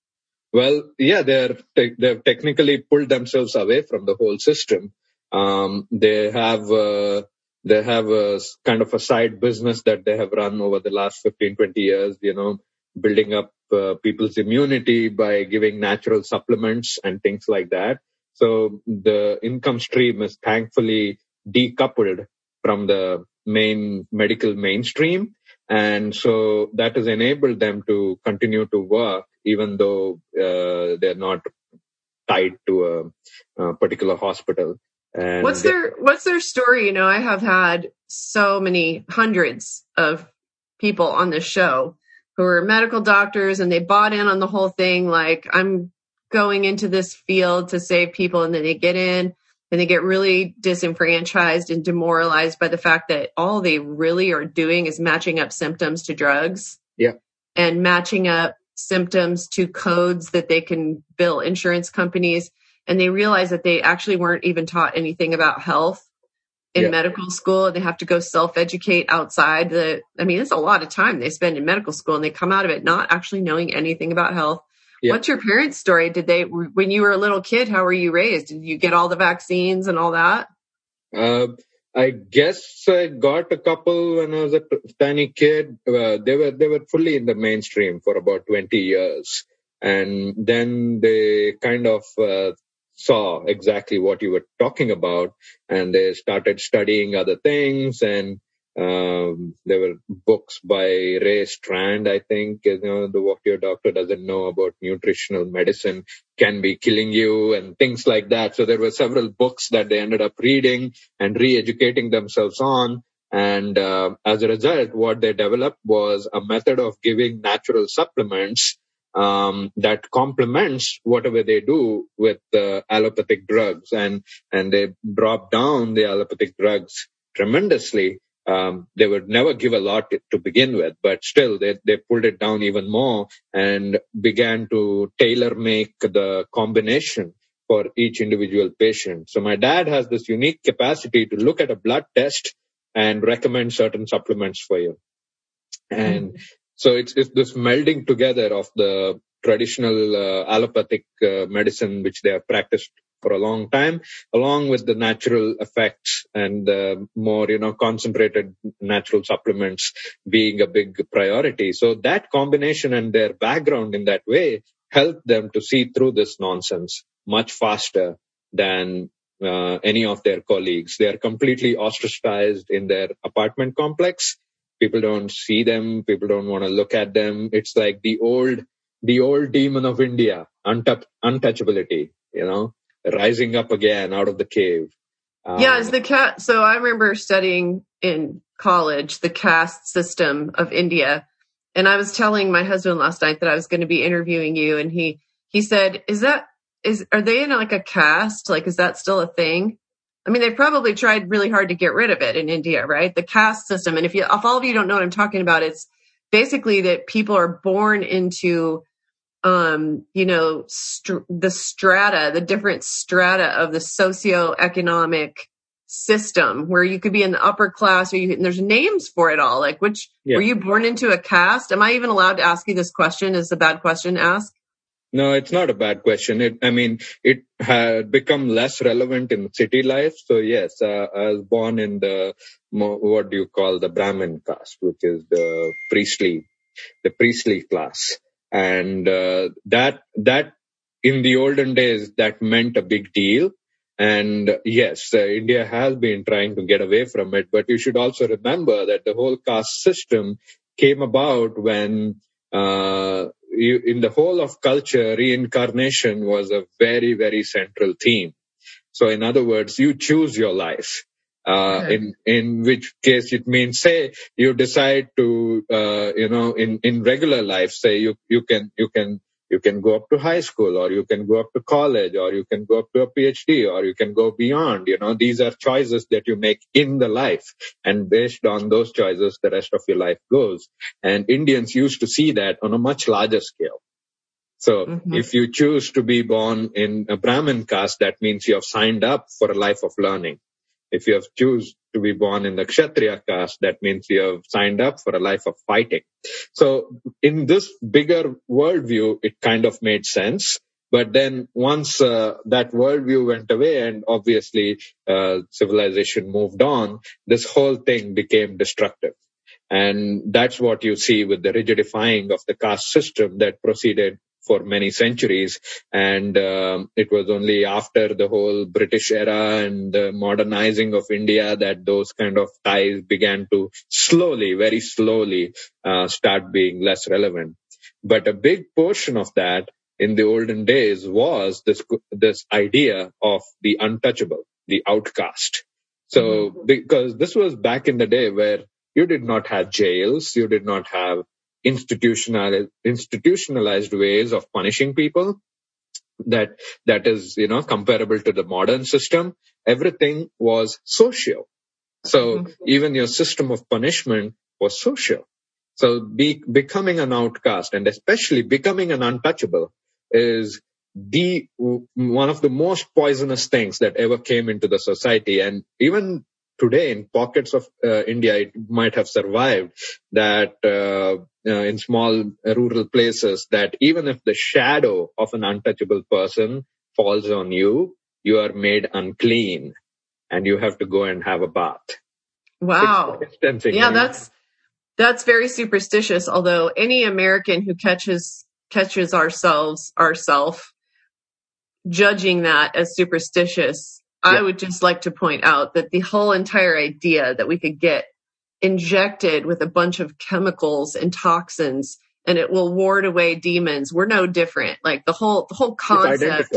Speaker 1: Well, yeah, they're te- they've technically pulled themselves away from the whole system. Um, they have uh, they have a kind of a side business that they have run over the last 15, 20 years. You know, building up uh, people's immunity by giving natural supplements and things like that. So the income stream is thankfully decoupled from the main medical mainstream. And so that has enabled them to continue to work even though uh, they're not tied to a, a particular hospital.
Speaker 3: And what's their what's their story? You know, I have had so many hundreds of people on this show who are medical doctors and they bought in on the whole thing like I'm going into this field to save people and then they get in and they get really disenfranchised and demoralized by the fact that all they really are doing is matching up symptoms to drugs.
Speaker 1: Yeah.
Speaker 3: And matching up symptoms to codes that they can bill insurance companies. And they realize that they actually weren't even taught anything about health in yeah. medical school. And they have to go self educate outside the, I mean, it's a lot of time they spend in medical school and they come out of it not actually knowing anything about health yeah. What's your parents' story? Did they, when you were a little kid, how were you raised? Did you get all the vaccines and all that?
Speaker 1: Uh, I guess I got a couple when I was a tiny kid. Uh, they were they were fully in the mainstream for about 20 years, and then they kind of uh, saw exactly what you were talking about, and they started studying other things and um, there were books by Ray Strand, I think, you know, the what your doctor doesn't know about nutritional medicine can be killing you and things like that. So there were several books that they ended up reading and re-educating themselves on. And uh, as a result, what they developed was a method of giving natural supplements um, that complements whatever they do with uh, allopathic drugs, and and they drop down the allopathic drugs tremendously um, they would never give a lot to begin with, but still they, they pulled it down even more and began to tailor make the combination for each individual patient. So my dad has this unique capacity to look at a blood test and recommend certain supplements for you. And mm-hmm. so it's, it's this melding together of the traditional uh, allopathic uh, medicine, which they have practiced for a long time, along with the natural effects and the more, you know, concentrated natural supplements being a big priority. So that combination and their background in that way helped them to see through this nonsense much faster than uh, any of their colleagues. They are completely ostracized in their apartment complex. People don't see them. People don't want to look at them. It's like the old, the old demon of India, untouchability, you know, rising up again out of the cave.
Speaker 3: Um, yeah, as the cat. So I remember studying in college the caste system of India, and I was telling my husband last night that I was going to be interviewing you, and he he said, "Is that is are they in like a caste? Like, is that still a thing?" I mean, they've probably tried really hard to get rid of it in India, right? The caste system. And if you, if all of you don't know what I'm talking about, it's basically that people are born into um, you know, str- the strata, the different strata of the socioeconomic system where you could be in the upper class or you, and there's names for it all. Like which, yeah. were you born into a caste? Am I even allowed to ask you this question? Is a bad question to ask?
Speaker 1: No, it's not a bad question. It, I mean, it had become less relevant in city life. So yes, uh, I was born in the, what do you call the Brahmin caste, which is the priestly, the priestly class and uh, that that in the olden days that meant a big deal. And yes uh, india has been trying to get away from it. But you should also remember that the whole caste system came about when uh, you, in the whole of culture reincarnation was a very very central theme. So in other words you choose your life uh, in in which case it means say you decide to uh, you know in in regular life say you you can you can You can go up to high school or you can go up to college or you can go up to a PhD or you can go beyond. You know, these are choices that you make in the life and based on those choices, the rest of your life goes. And Indians used to see that on a much larger scale. So mm-hmm. if you choose to be born in a Brahmin caste, that means you have signed up for a life of learning. If you have choose to be born in the Kshatriya caste, that means you have signed up for a life of fighting. So in this bigger worldview, it kind of made sense. But then once uh, that worldview went away and obviously uh, civilization moved on, this whole thing became destructive. And that's what you see with the rigidifying of the caste system that proceeded for many centuries. And um, it was only after the whole British era and the modernizing of India that those kind of ties began to slowly, very slowly, uh, start being less relevant. But a big portion of that in the olden days was this this idea of the untouchable, the outcast. So mm-hmm. because this was back in the day where you did not have jails, you did not have institutional institutionalized ways of punishing people that that is you know comparable to the modern system everything was social so mm-hmm. even your system of punishment was social so be, becoming an outcast and especially becoming an untouchable is the one of the most poisonous things that ever came into the society. And even today in pockets of uh, India, it might have survived that uh, uh, in small rural places that even if the shadow of an untouchable person falls on you, you are made unclean and you have to go and have a bath.
Speaker 3: Wow. Yeah, that's, that's very superstitious. Although any American who catches, catches ourselves, ourself judging that as superstitious I would just like to point out that the whole entire idea that we could get injected with a bunch of chemicals and toxins and it will ward away demons. We're no different. Like the whole, the whole concept.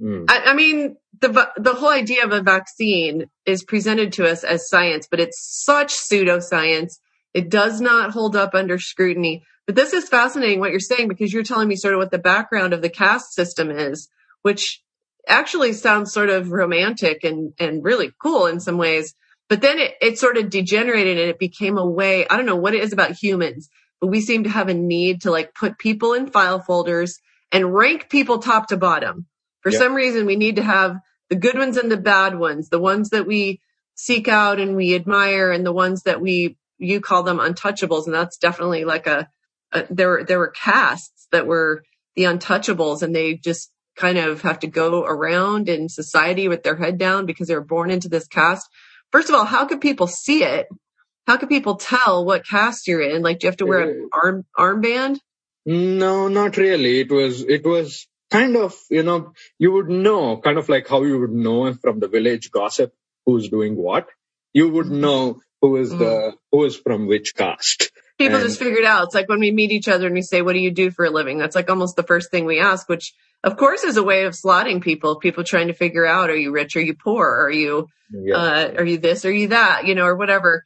Speaker 3: Mm. I, I, mean, the, the whole idea of a vaccine is presented to us as science, but it's such pseudoscience. It does not hold up under scrutiny. But this is fascinating what you're saying because you're telling me sort of what the background of the caste system is, which actually sounds sort of romantic and, and really cool in some ways. But then it, it sort of degenerated and it became a way, I don't know what it is about humans, but we seem to have a need to like put people in file folders and rank people top to bottom. For some reason, we need to have the good ones and the bad ones, the ones that we seek out and we admire and the ones that we, you call them untouchables. And that's definitely like a, a there, there were castes that were the untouchables and they just kind of have to go around in society with their head down because they were born into this caste. First of all, how could people see it? How could people tell what caste you're in? Like, do you have to wear an arm armband?
Speaker 1: No, not really. It was it was kind of you know you would know kind of like how you would know from the village gossip who's doing what. You would mm-hmm. know who is mm. the mm-hmm. who is from which caste.
Speaker 3: People and, just figure it out. It's like when we meet each other and we say, "What do you do for a living?" That's like almost the first thing we ask, which of course is a way of slotting people people trying to figure out are you rich are you poor are you yeah. uh, are you this are you that you know or whatever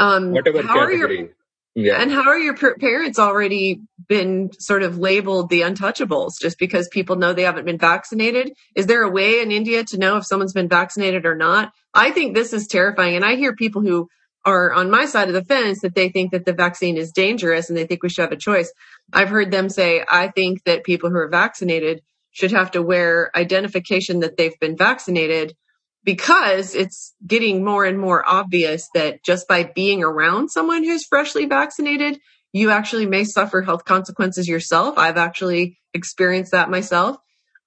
Speaker 1: um whatever how category. are your
Speaker 3: yeah. And how are your parents already been sort of labeled the untouchables just because people know they haven't been vaccinated? Is there a way in India to know if someone's been vaccinated or not? I think this is terrifying. And I hear people who are on my side of the fence that they think that the vaccine is dangerous and they think we should have a choice. I've heard them say, I think that people who are vaccinated should have to wear identification that they've been vaccinated because it's getting more and more obvious that just by being around someone who's freshly vaccinated, you actually may suffer health consequences yourself. I've actually experienced that myself.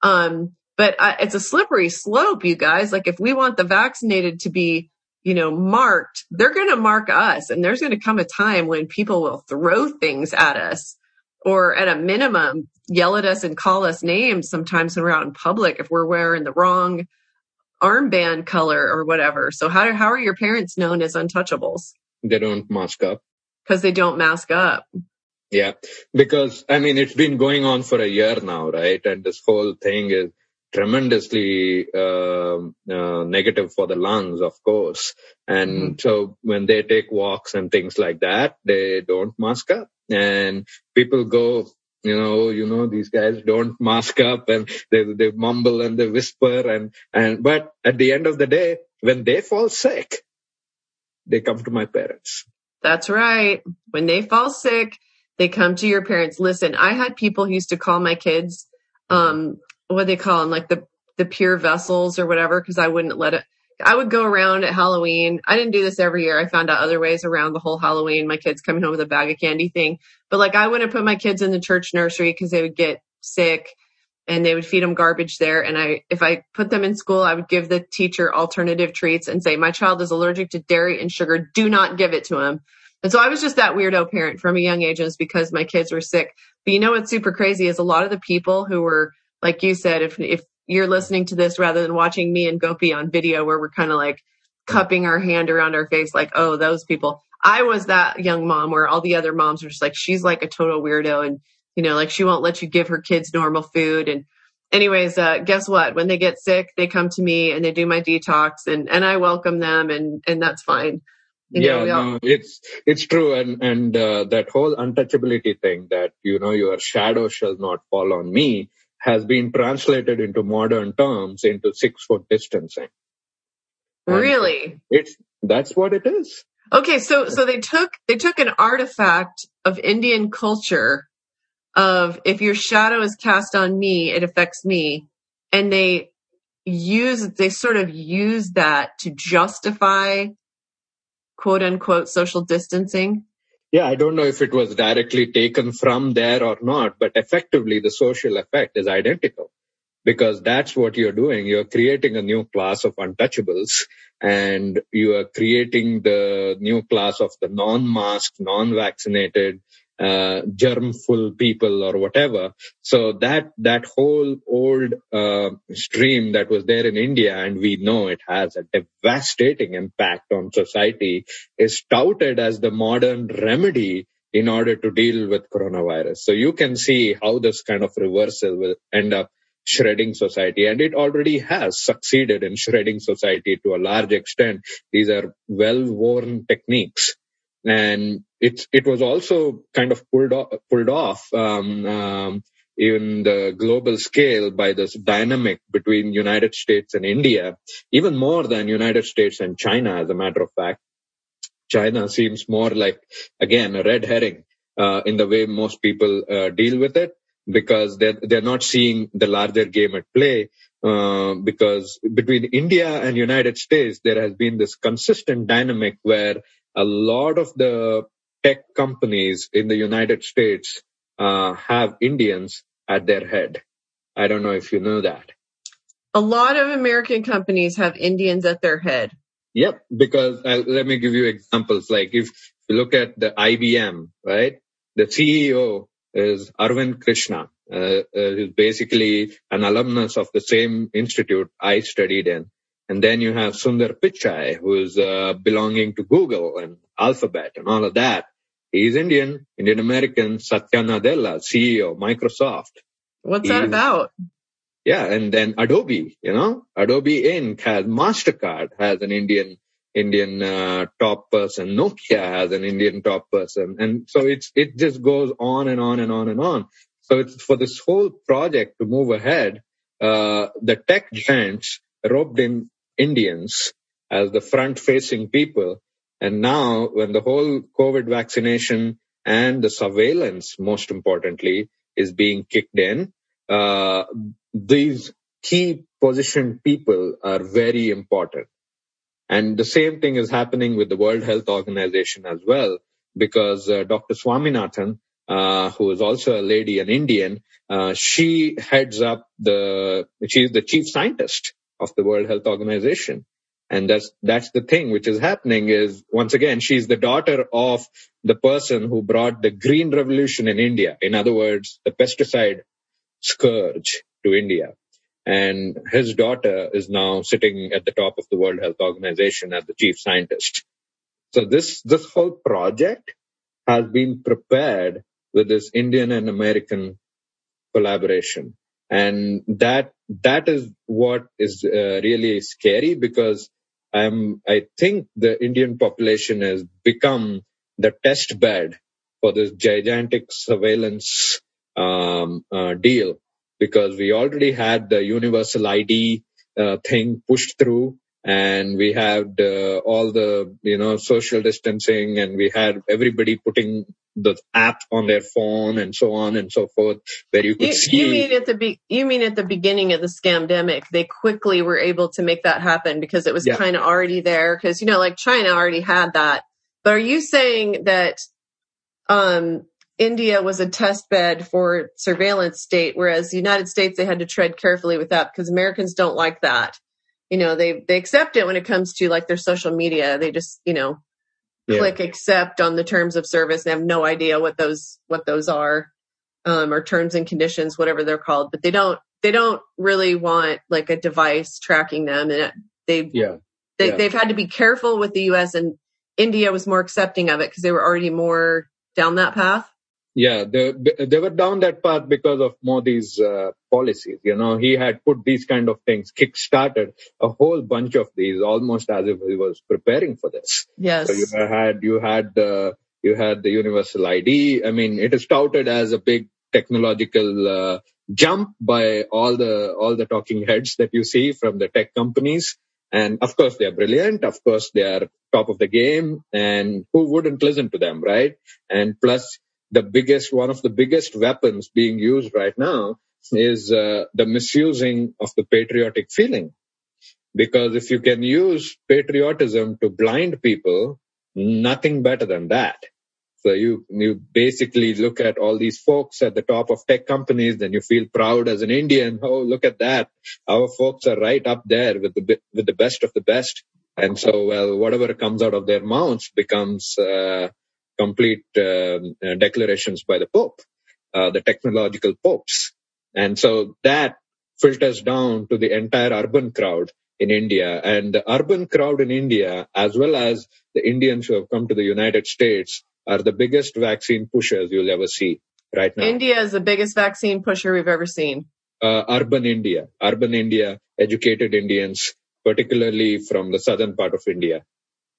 Speaker 3: Um, but I, it's a slippery slope, you guys. Like if we want the vaccinated to be you know, marked, they're going to mark us. And there's going to come a time when people will throw things at us or at a minimum, yell at us and call us names sometimes when we're out in public if we're wearing the wrong armband color or whatever. So how, how are your parents known as untouchables?
Speaker 1: They don't mask up.
Speaker 3: Because they don't mask up.
Speaker 1: Yeah. Because, I mean, it's been going on for a year now, right? And this whole thing is, tremendously uh, uh, negative for the lungs, of course. And mm-hmm. so when they take walks and things like that, they don't mask up. And people go You know, you know, these guys don't mask up and they, they mumble and they whisper and, and, but at the end of the day, when they fall sick, they come to my parents.
Speaker 3: That's right. When they fall sick, they come to your parents. Listen, I had people who used to call my kids, um, what they call them, like the, the pure vessels or whatever, because I wouldn't let it, I would go around at Halloween. I didn't do this every year. I found out other ways around the whole Halloween, my kids coming home with a bag of candy thing. But like I wouldn't put my kids in the church nursery because they would get sick and they would feed them garbage there. And I, if I put them in school, I would give the teacher alternative treats and say, my child is allergic to dairy and sugar. Do not give it to him. And so I was just that weirdo parent from a young age. And it's because my kids were sick. But you know what's super crazy is a lot of the people who were, like you said, if, if you're listening to this rather than watching me and Gopi on video where we're kind of like cupping our hand around our face, like, oh, those people. I was that young mom where all the other moms were just like, she's like a total weirdo. And, you know, like she won't let you give her kids normal food. And anyways, uh, guess what? When they get sick, they come to me and they do my detox and, and I welcome them and, and that's fine.
Speaker 1: You yeah, know, all... no, it's it's true, and and uh, that whole untouchability thing that you know your shadow shall not fall on me has been translated into modern terms into six foot distancing.
Speaker 3: Really?
Speaker 1: It's, that's what it is.
Speaker 3: Okay. So, so they took, they took an artifact of Indian culture of if your shadow is cast on me, it affects me. And they use, they sort of use that to justify quote unquote social distancing
Speaker 1: yeah, I don't know if it was directly taken from there or not, but effectively the social effect is identical because that's what you're doing. You're creating a new class of untouchables and you are creating the new class of the non-masked, non-vaccinated, uh, germful people or whatever. So that, that whole old, uh, stream that was there in India and we know it has a devastating impact on society is touted as the modern remedy in order to deal with coronavirus. So you can see how this kind of reversal will end up shredding society and it already has succeeded in shredding society to a large extent. These are well worn techniques and it it was also kind of pulled off, pulled off um, um, in the global scale by this dynamic between United States and India, even more than United States and China, as a matter of fact. China seems more like again a red herring uh, in the way most people uh, deal with it because they're they're not seeing the larger game at play. Uh, because between India and United States, there has been this consistent dynamic where a lot of the tech companies in the United States uh, have Indians at their head. I don't know if you know that.
Speaker 3: A lot of American companies have Indians at their head.
Speaker 1: Yep, because uh, let me give you examples. Like if you look at the IBM, right? The CEO is Arvind Krishna, uh, uh, who's basically an alumnus of the same institute I studied in. And then you have Sundar Pichai, who's uh, belonging to Google and Alphabet and all of that. He's Indian, Indian American, Satya Nadella, CEO, Microsoft.
Speaker 3: What's He's, that about?
Speaker 1: Yeah, and then Adobe, you know, Adobe Inc. has Mastercard has an Indian Indian uh, top person. Nokia has an Indian top person, and so it's it just goes on and on and on and on. So it's for this whole project to move ahead. Uh, the tech giants roped in Indians as the front facing people. And now when the whole COVID vaccination and the surveillance, most importantly, is being kicked in, uh, these key positioned people are very important. And the same thing is happening with the World Health Organization as well, because uh, Dr. Swaminathan, uh, who is also a lady, an Indian, uh, she heads up the, she's the chief scientist of the World Health Organization. And that's, that's the thing which is happening is once again, she's the daughter of the person who brought the green revolution in India. In other words, the pesticide scourge to India. And his daughter is now sitting at the top of the World Health Organization as the chief scientist. So this, this whole project has been prepared with this Indian and American collaboration. And that, that is what is uh, really scary because I'm, I think the Indian population has become the test bed for this gigantic surveillance um, uh, deal because we already had the universal ID uh, thing pushed through and we had uh, all the you know social distancing and we had everybody putting the app on their phone and so on and so forth where you could
Speaker 3: You,
Speaker 1: see
Speaker 3: you mean at the be- you mean at the beginning of the scamdemic, they quickly were able to make that happen because it was
Speaker 1: Yeah.
Speaker 3: kind of already there. Because you know, like China already had that. But are you saying that um, India was a test bed for surveillance state, whereas the United States they had to tread carefully with that because Americans don't like that. You know, they they accept it when it comes to like their social media. They just you know
Speaker 1: Yeah.
Speaker 3: click accept on the terms of service and have no idea what those what those are um, or terms and conditions whatever they're called but they don't they don't really want like a device tracking them and they,
Speaker 1: yeah
Speaker 3: they
Speaker 1: Yeah.
Speaker 3: they've had to be careful with the US and India was more accepting of it because they were already more down that path
Speaker 1: Yeah, they, they were down that path because of Modi's uh, policies. You know, he had put these kind of things, kick-started a whole bunch of these, almost as if he was preparing for this.
Speaker 3: yes
Speaker 1: So you had you had the you had the universal ID. I mean, it is touted as a big technological uh, jump by all the all the talking heads that you see from the tech companies. And of course, they are brilliant. Of course, they are top of the game. And who wouldn't listen to them, right? And plus, the biggest one of the biggest weapons being used right now is uh, the misusing of the patriotic feeling because if you can use patriotism to blind people, nothing better than that. So you, you basically look at all these folks at the top of tech companies, then you feel proud as an Indian. Oh, look at that. Our folks are right up there with the, with the best of the best. And so, well, whatever comes out of their mouths becomes, uh, complete, um, uh, declarations by the Pope, uh, the technological popes. And so that filters down to the entire urban crowd in India and the urban crowd in India, as well as the Indians who have come to the United States are the biggest vaccine pushers you'll ever see right now.
Speaker 3: India is the biggest vaccine pusher we've ever seen
Speaker 1: uh, urban India, urban India, educated Indians, particularly from the southern part of India.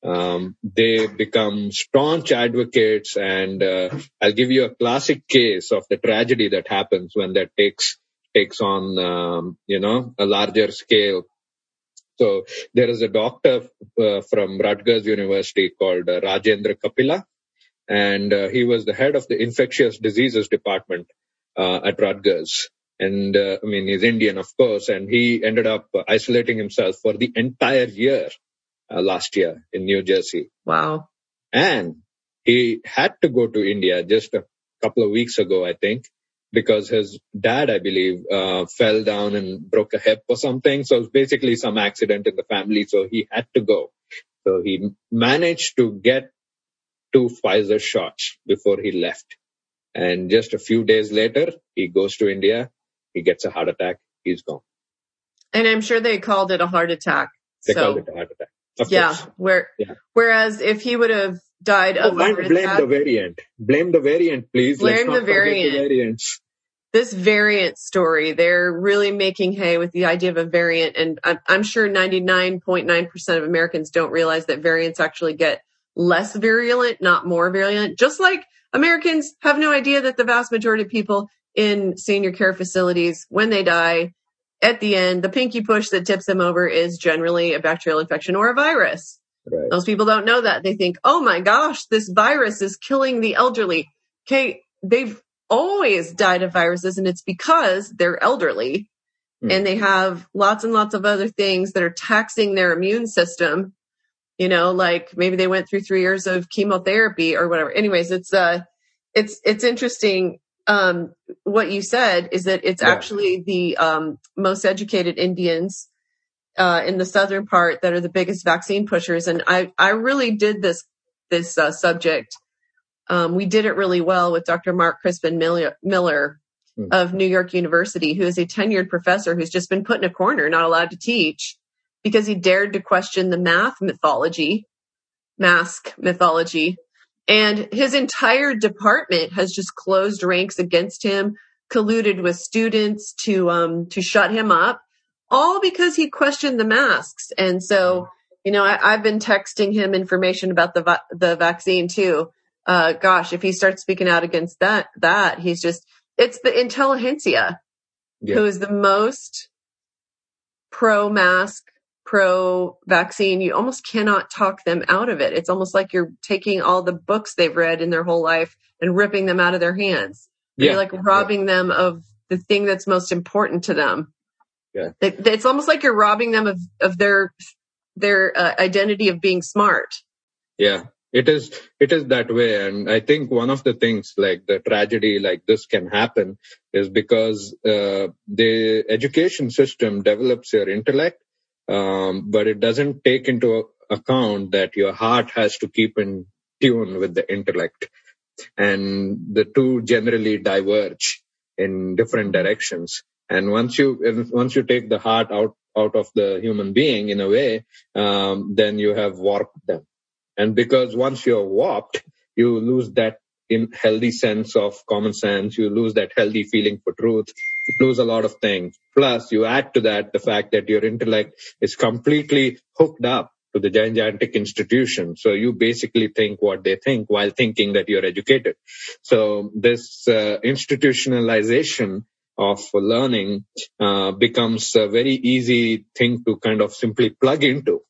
Speaker 1: Um, they become staunch advocates and uh, I'll give you a classic case of the tragedy that happens when that takes takes on um, you know a larger scale. So there is a doctor uh, from Rutgers University called uh, Rajendra Kapila, and uh, he was the head of the infectious diseases department uh, at Rutgers. And uh, I mean, he's Indian, of course, and he ended up isolating himself for the entire year uh, last year in New Jersey.
Speaker 3: wow
Speaker 1: And he had to go to India just a couple of weeks ago, I think, because his dad, I believe, uh, fell down and broke a hip or something. So it was basically some accident in the family. So he had to go. So he managed to get two Pfizer shots before he left. And just a few days later, he goes to India. He gets a heart attack. He's gone.
Speaker 3: and I'm sure they called it a heart attack
Speaker 1: They
Speaker 3: so
Speaker 1: called it a heart attack. Of
Speaker 3: yeah
Speaker 1: course.
Speaker 3: where
Speaker 1: Yeah.
Speaker 3: whereas if he would have died
Speaker 1: Oh,
Speaker 3: of
Speaker 1: and blame
Speaker 3: attack,
Speaker 1: the variant. Blame the variant, please.
Speaker 3: Blame the variant.
Speaker 1: variants.
Speaker 3: this variant story, they're really making hay with the idea of a variant. And I'm, I'm sure 99.9% of Americans don't realize that variants actually get less virulent, not more virulent. Just like Americans have no idea that the vast majority of people in senior care facilities, when they die, at the end, the pinky push that tips them over is generally a bacterial infection or a virus.
Speaker 1: Right.
Speaker 3: Most people don't know that. They think, oh my gosh, this virus is killing the elderly. Okay, they've always died of viruses and it's because they're elderly
Speaker 1: Hmm.
Speaker 3: and they have lots and lots of other things that are taxing their immune system. You know, like maybe they went through three years of chemotherapy or whatever. Anyways, it's, uh, it's, it's interesting. Um, what you said is that it's
Speaker 1: Yeah.
Speaker 3: actually the, um, most educated Indians uh, in the southern part that are the biggest vaccine pushers. And I, I really did this, this uh, subject. Um, we did it really well with Dr. Mark Crispin Miller, Miller
Speaker 1: Hmm.
Speaker 3: of New York University, who is a tenured professor who's just been put in a corner, not allowed to teach because he dared to question the math mythology, mask mythology. And his entire department has just closed ranks against him, colluded with students to, um, to shut him up all because he questioned the masks. And so, you know, I, I've been texting him information about the va- the vaccine too. Uh, gosh, if he starts speaking out against that, that he's just it's the intelligentsia
Speaker 1: Yeah.
Speaker 3: who is the most pro mask, pro vaccine. You almost cannot talk them out of it. It's almost like you're taking all the books they've read in their whole life and ripping them out of their hands.
Speaker 1: Yeah.
Speaker 3: You're like robbing them of the thing that's most important to them.
Speaker 1: Yeah.
Speaker 3: It- it's almost like you're robbing them of, of their, their uh, identity of being smart.
Speaker 1: Yeah, it is. It is that way, and I think one of the things, like the tragedy, like this, can happen, is because uh, the education system develops your intellect, um, but it doesn't take into account that your heart has to keep in tune with the intellect, and the two generally diverge in different directions. And once you once you take the heart out out of the human being in a way, um, then you have warped them. And because once you're warped, you lose that healthy sense of common sense. You lose that healthy feeling for truth. You lose a lot of things. Plus, you add to that the fact that your intellect is completely hooked up to the gigantic institution. So you basically think what they think while thinking that you're educated. So this uh, institutionalization of learning uh, becomes a very easy thing to kind of simply plug into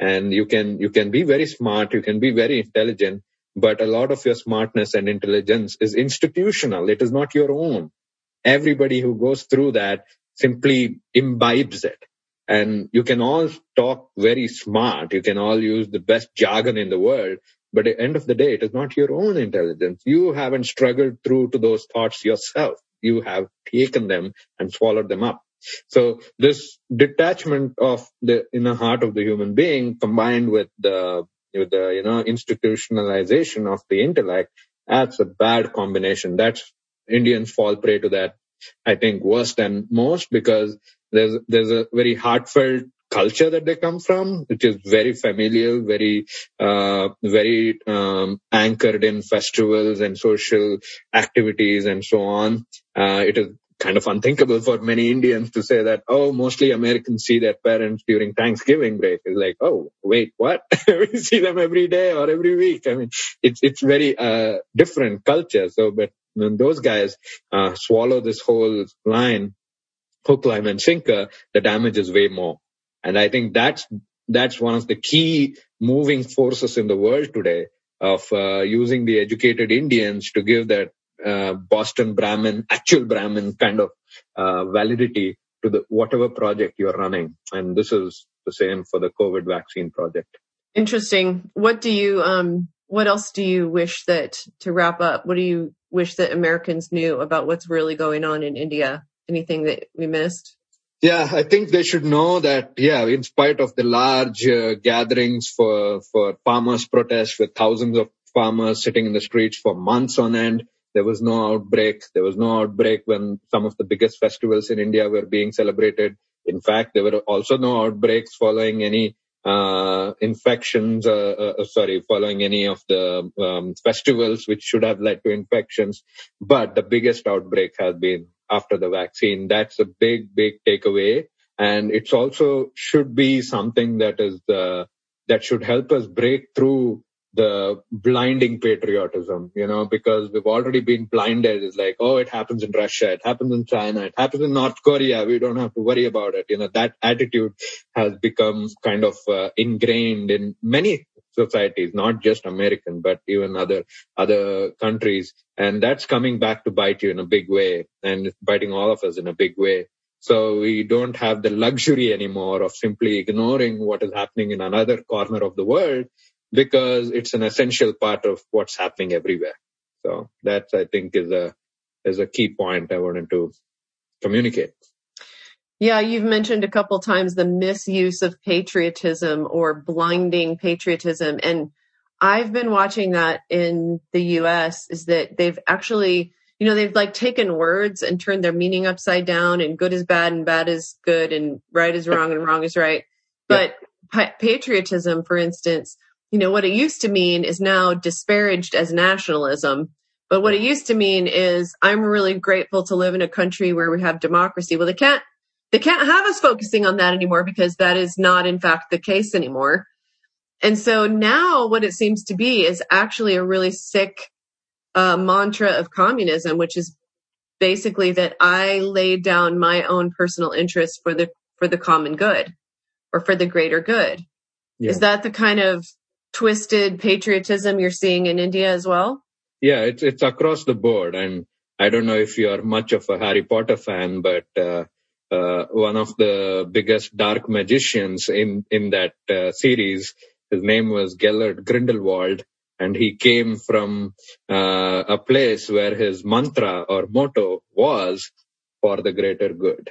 Speaker 1: and you can you can be very smart you can be very intelligent but a lot of your smartness and intelligence is institutional. It is not your own. Everybody who goes through that simply imbibes it. And you can all talk very smart. You can all use the best jargon in the world. But at the end of the day it is not your own intelligence. You haven't struggled through to those thoughts yourself. You have taken them and swallowed them up. So this detachment of the inner heart of the human being combined with the with the you know institutionalization of the intellect that's a bad combination. That's indians fall prey to that i think worse than most because there's there's a very heartfelt culture that they come from which is very familial very uh, very um, anchored in festivals and social activities and so on. Uh, it is kind of unthinkable for many Indians to say that, oh, mostly Americans see their parents during Thanksgiving break. It's like, oh, wait, what? we see them every day or every week. I mean, it's, it's very, uh, different culture. So, but when those guys, uh, swallow this whole line, hook, line and sinker, the damage is way more. And I think that's, that's one of the key moving forces in the world today of, uh, using the educated Indians to give that uh, Boston Brahmin, actual Brahmin kind of uh, validity to the whatever project you're running. And this is the same for the COVID vaccine project.
Speaker 3: Interesting. What do you, um, what else do you wish that to wrap up? What do you wish that Americans knew about what's really going on in India? Anything that we missed?
Speaker 1: Yeah, I think they should know that, yeah, in spite of the large uh, gatherings for, for farmers protests with thousands of farmers sitting in the streets for months on end, there was no outbreak. There was no outbreak when some of the biggest festivals in India were being celebrated. In fact, there were also no outbreaks following any uh, infections, uh, uh, sorry, following any of the um, festivals which should have led to infections. But the biggest outbreak has been after the vaccine. That's a big, big takeaway. And it's also should be something that is, uh, that should help us break through the blinding patriotism, you know, because we've already been blinded. It's like, oh, it happens in Russia, it happens in China, it happens in North Korea. We don't have to worry about it. You know, that attitude has become kind of uh, ingrained in many societies, not just American, but even other, other countries. And that's coming back to bite you in a big way and it's biting all of us in a big way. So we don't have the luxury anymore of simply ignoring what is happening in another corner of the world because it's an essential part of what's happening everywhere. So that I think is a is a key point I wanted to communicate.
Speaker 3: Yeah, you've mentioned a couple times the misuse of patriotism or blinding patriotism. And I've been watching that in the US is that they've actually, you know, they've like taken words and turned their meaning upside down and good is bad and bad is good and right is wrong and wrong is right. But pa- patriotism, for instance, you know, what it used to mean is now disparaged as nationalism. But what it used to mean is I'm really grateful to live in a country where we have democracy. Well, they can't, they can't have us focusing on that anymore because that is not in fact the case anymore. And so now what it seems to be is actually a really sick uh, mantra of communism, which is basically that I laid down my own personal interest for the for the common good or for the greater good.
Speaker 1: Yeah.
Speaker 3: Is that the kind of twisted patriotism you're seeing in India as well?
Speaker 1: Yeah, it's it's across the board, and I don't know if you are much of a Harry Potter fan, but uh, uh, one of the biggest dark magicians in in that uh, series, his name was Gellert Grindelwald, and he came from uh, a place where his mantra or motto was for the greater good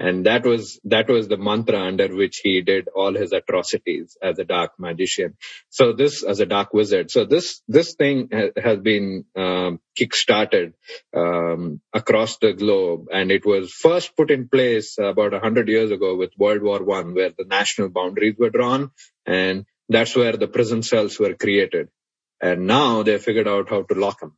Speaker 1: and that was that was the mantra under which he did all his atrocities as a dark magician. So this as a dark wizard so this this thing ha- has been um, kick-started um, across the globe. And it was first put in place about 100 years ago with world war 1 where the national boundaries were drawn. And that's where the prison cells were created. And now they figured out how to lock them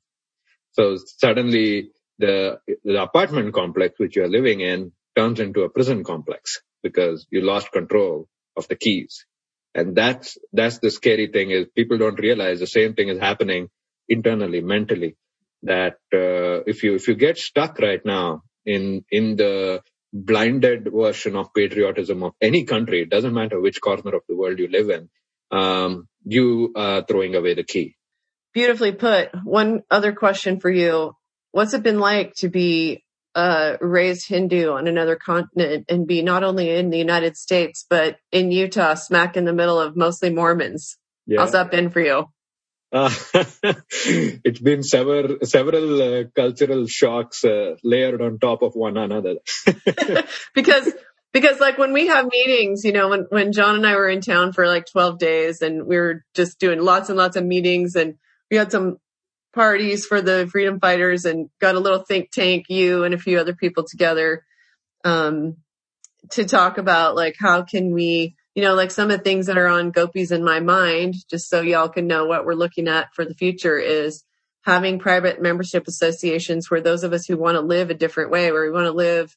Speaker 1: so suddenly the, the apartment complex which you're living in turns into a prison complex because you lost control of the keys. And that's, that's the scary thing is people don't realize the same thing is happening internally, mentally, that, uh, if you, if you get stuck right now in, in the blinded version of patriotism of any country, it doesn't matter which corner of the world you live in, um, you are throwing away the key.
Speaker 3: Beautifully put. One other question for you. What's it been like to be uh, raised Hindu on another continent and be not only in the United States, but in Utah, smack in the middle of mostly Mormons. Yeah. How's that been for you?
Speaker 1: Uh, it's been several several uh, cultural shocks uh, layered on top of one another.
Speaker 3: because because like when we have meetings, you know, when when John and I were in town for like 12 days and we were just doing lots and lots of meetings and we had some parties for the freedom fighters and got a little think tank, you and a few other people together, um, to talk about like how can we, you know, like some of the things that are on Gopis in my mind, just so y'all can know what we're looking at for the future is having private membership associations where those of us who want to live a different way, where we want to live,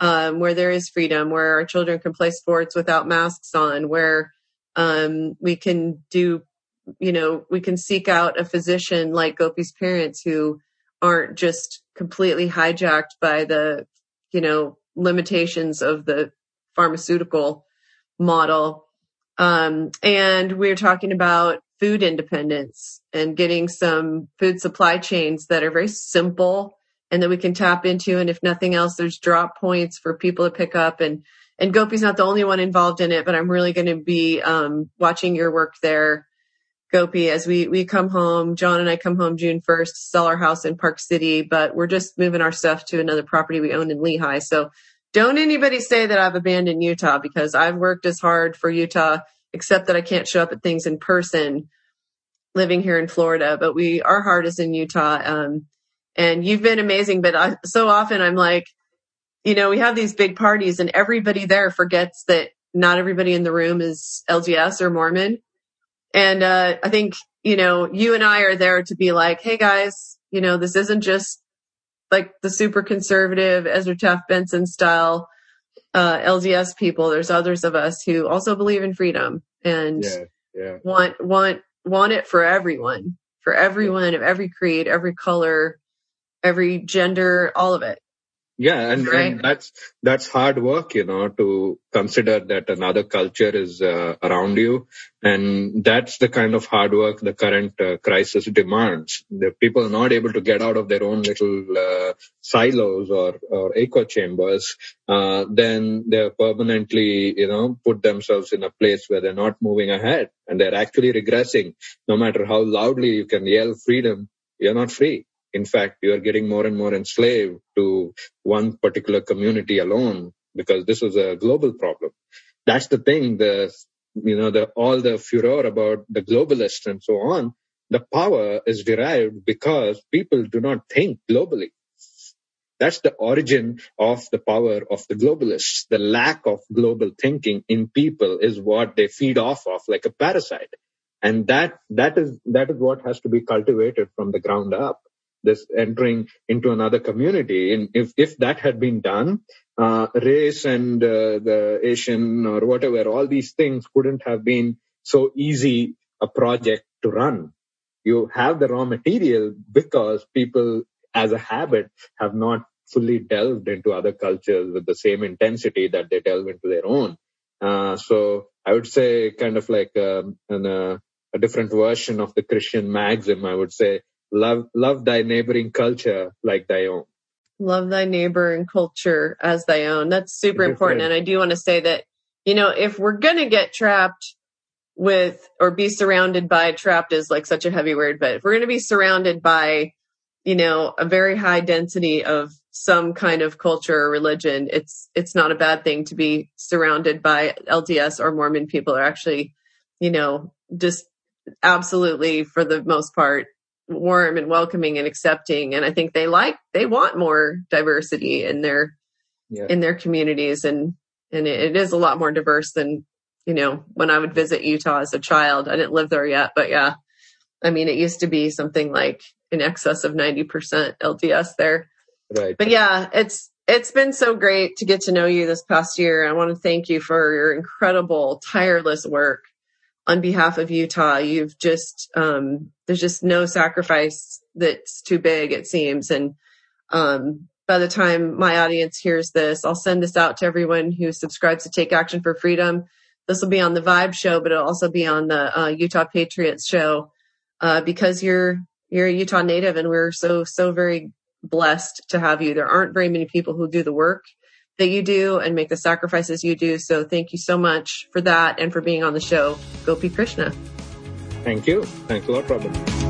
Speaker 3: um, where there is freedom, where our children can play sports without masks on, where, um, we can do you know, we can seek out a physician like Gopi's parents who aren't just completely hijacked by the, you know, limitations of the pharmaceutical model. Um, and we we're talking about food independence and getting some food supply chains that are very simple and that we can tap into. And if nothing else, there's drop points for people to pick up and, and Gopi's not the only one involved in it, but I'm really going to be, um, watching your work there Gopi as we, we come home. John and I come home June 1st, to sell our house in Park City, but we're just moving our stuff to another property we own in Lehi. So don't anybody say that I've abandoned Utah because I've worked as hard for Utah, except that I can't show up at things in person living here in Florida, but we, our heart is in Utah. Um, and you've been amazing, but I, so often I'm like, you know, we have these big parties and everybody there forgets that not everybody in the room is LDS or Mormon and uh, I think, you know, you and I are there to be like, hey guys, you know, this isn't just like the super conservative Ezra Taft Benson style uh, LDS people. There's others of us who also believe in freedom and
Speaker 1: yeah, yeah.
Speaker 3: want want want it for everyone, for everyone of every creed, every color, every gender, all of it
Speaker 1: yeah and, right. and that's that's hard work you know to consider that another culture is uh, around you. And that's the kind of hard work the current uh, crisis demands. The people are not able to get out of their own little uh, silos or, or echo chambers uh, then they're permanently you know put themselves in a place where they're not moving ahead and they're actually regressing. No matter how loudly you can yell freedom you're not free in fact, you are getting more and more enslaved to one particular community alone because this is a global problem. That's the thing. The, you know, the, all the furor about the globalists and so on, the power is derived because people do not think globally. That's the origin of the power of the globalists. The lack of global thinking in people is what they feed off of like a parasite. And that, that is, that is what has to be cultivated from the ground up this entering into another community. And if, if that had been done, uh, race and uh, the Asian or whatever, all these things wouldn't have been so easy a project to run. You have the raw material because people as a habit have not fully delved into other cultures with the same intensity that they delve into their own. Uh, so I would say kind of like um, an, uh, a different version of the Christian maxim. I would say love, love thy neighboring culture like thy own.
Speaker 3: Love thy neighbor and culture as thy own. That's super important. And I do want to say that, you know, if we're going to get trapped with or be surrounded by trapped is like such a heavy word, but if we're going to be surrounded by, you know, a very high density of some kind of culture or religion, it's, it's not a bad thing to be surrounded by LDS or Mormon people are actually, you know, just absolutely for the most part warm and welcoming and accepting. And I think they like, they want more diversity in their, yeah. in their communities. And, and it, it is a lot more diverse than, you know, when I would visit Utah as a child. I didn't live there yet, but yeah. I mean, it used to be something like in excess of 90% LDS there.
Speaker 1: Right.
Speaker 3: But yeah, it's, it's been so great to get to know you this past year. I want to thank you for your incredible, tireless work on behalf of Utah. You've just, um, there's just no sacrifice that's too big, it seems. And, um, by the time my audience hears this, I'll send this out to everyone who subscribes to Take Action for Freedom. This will be on the Vibe show, but it'll also be on the uh, Utah Patriots show uh, because you're you're a Utah native, and we're so so very blessed to have you. There aren't very many people who do the work that you do and make the sacrifices you do. So thank you so much for that and for being on the show. Gopi Krishna.
Speaker 1: Thank you. Thanks a lot, Robyn.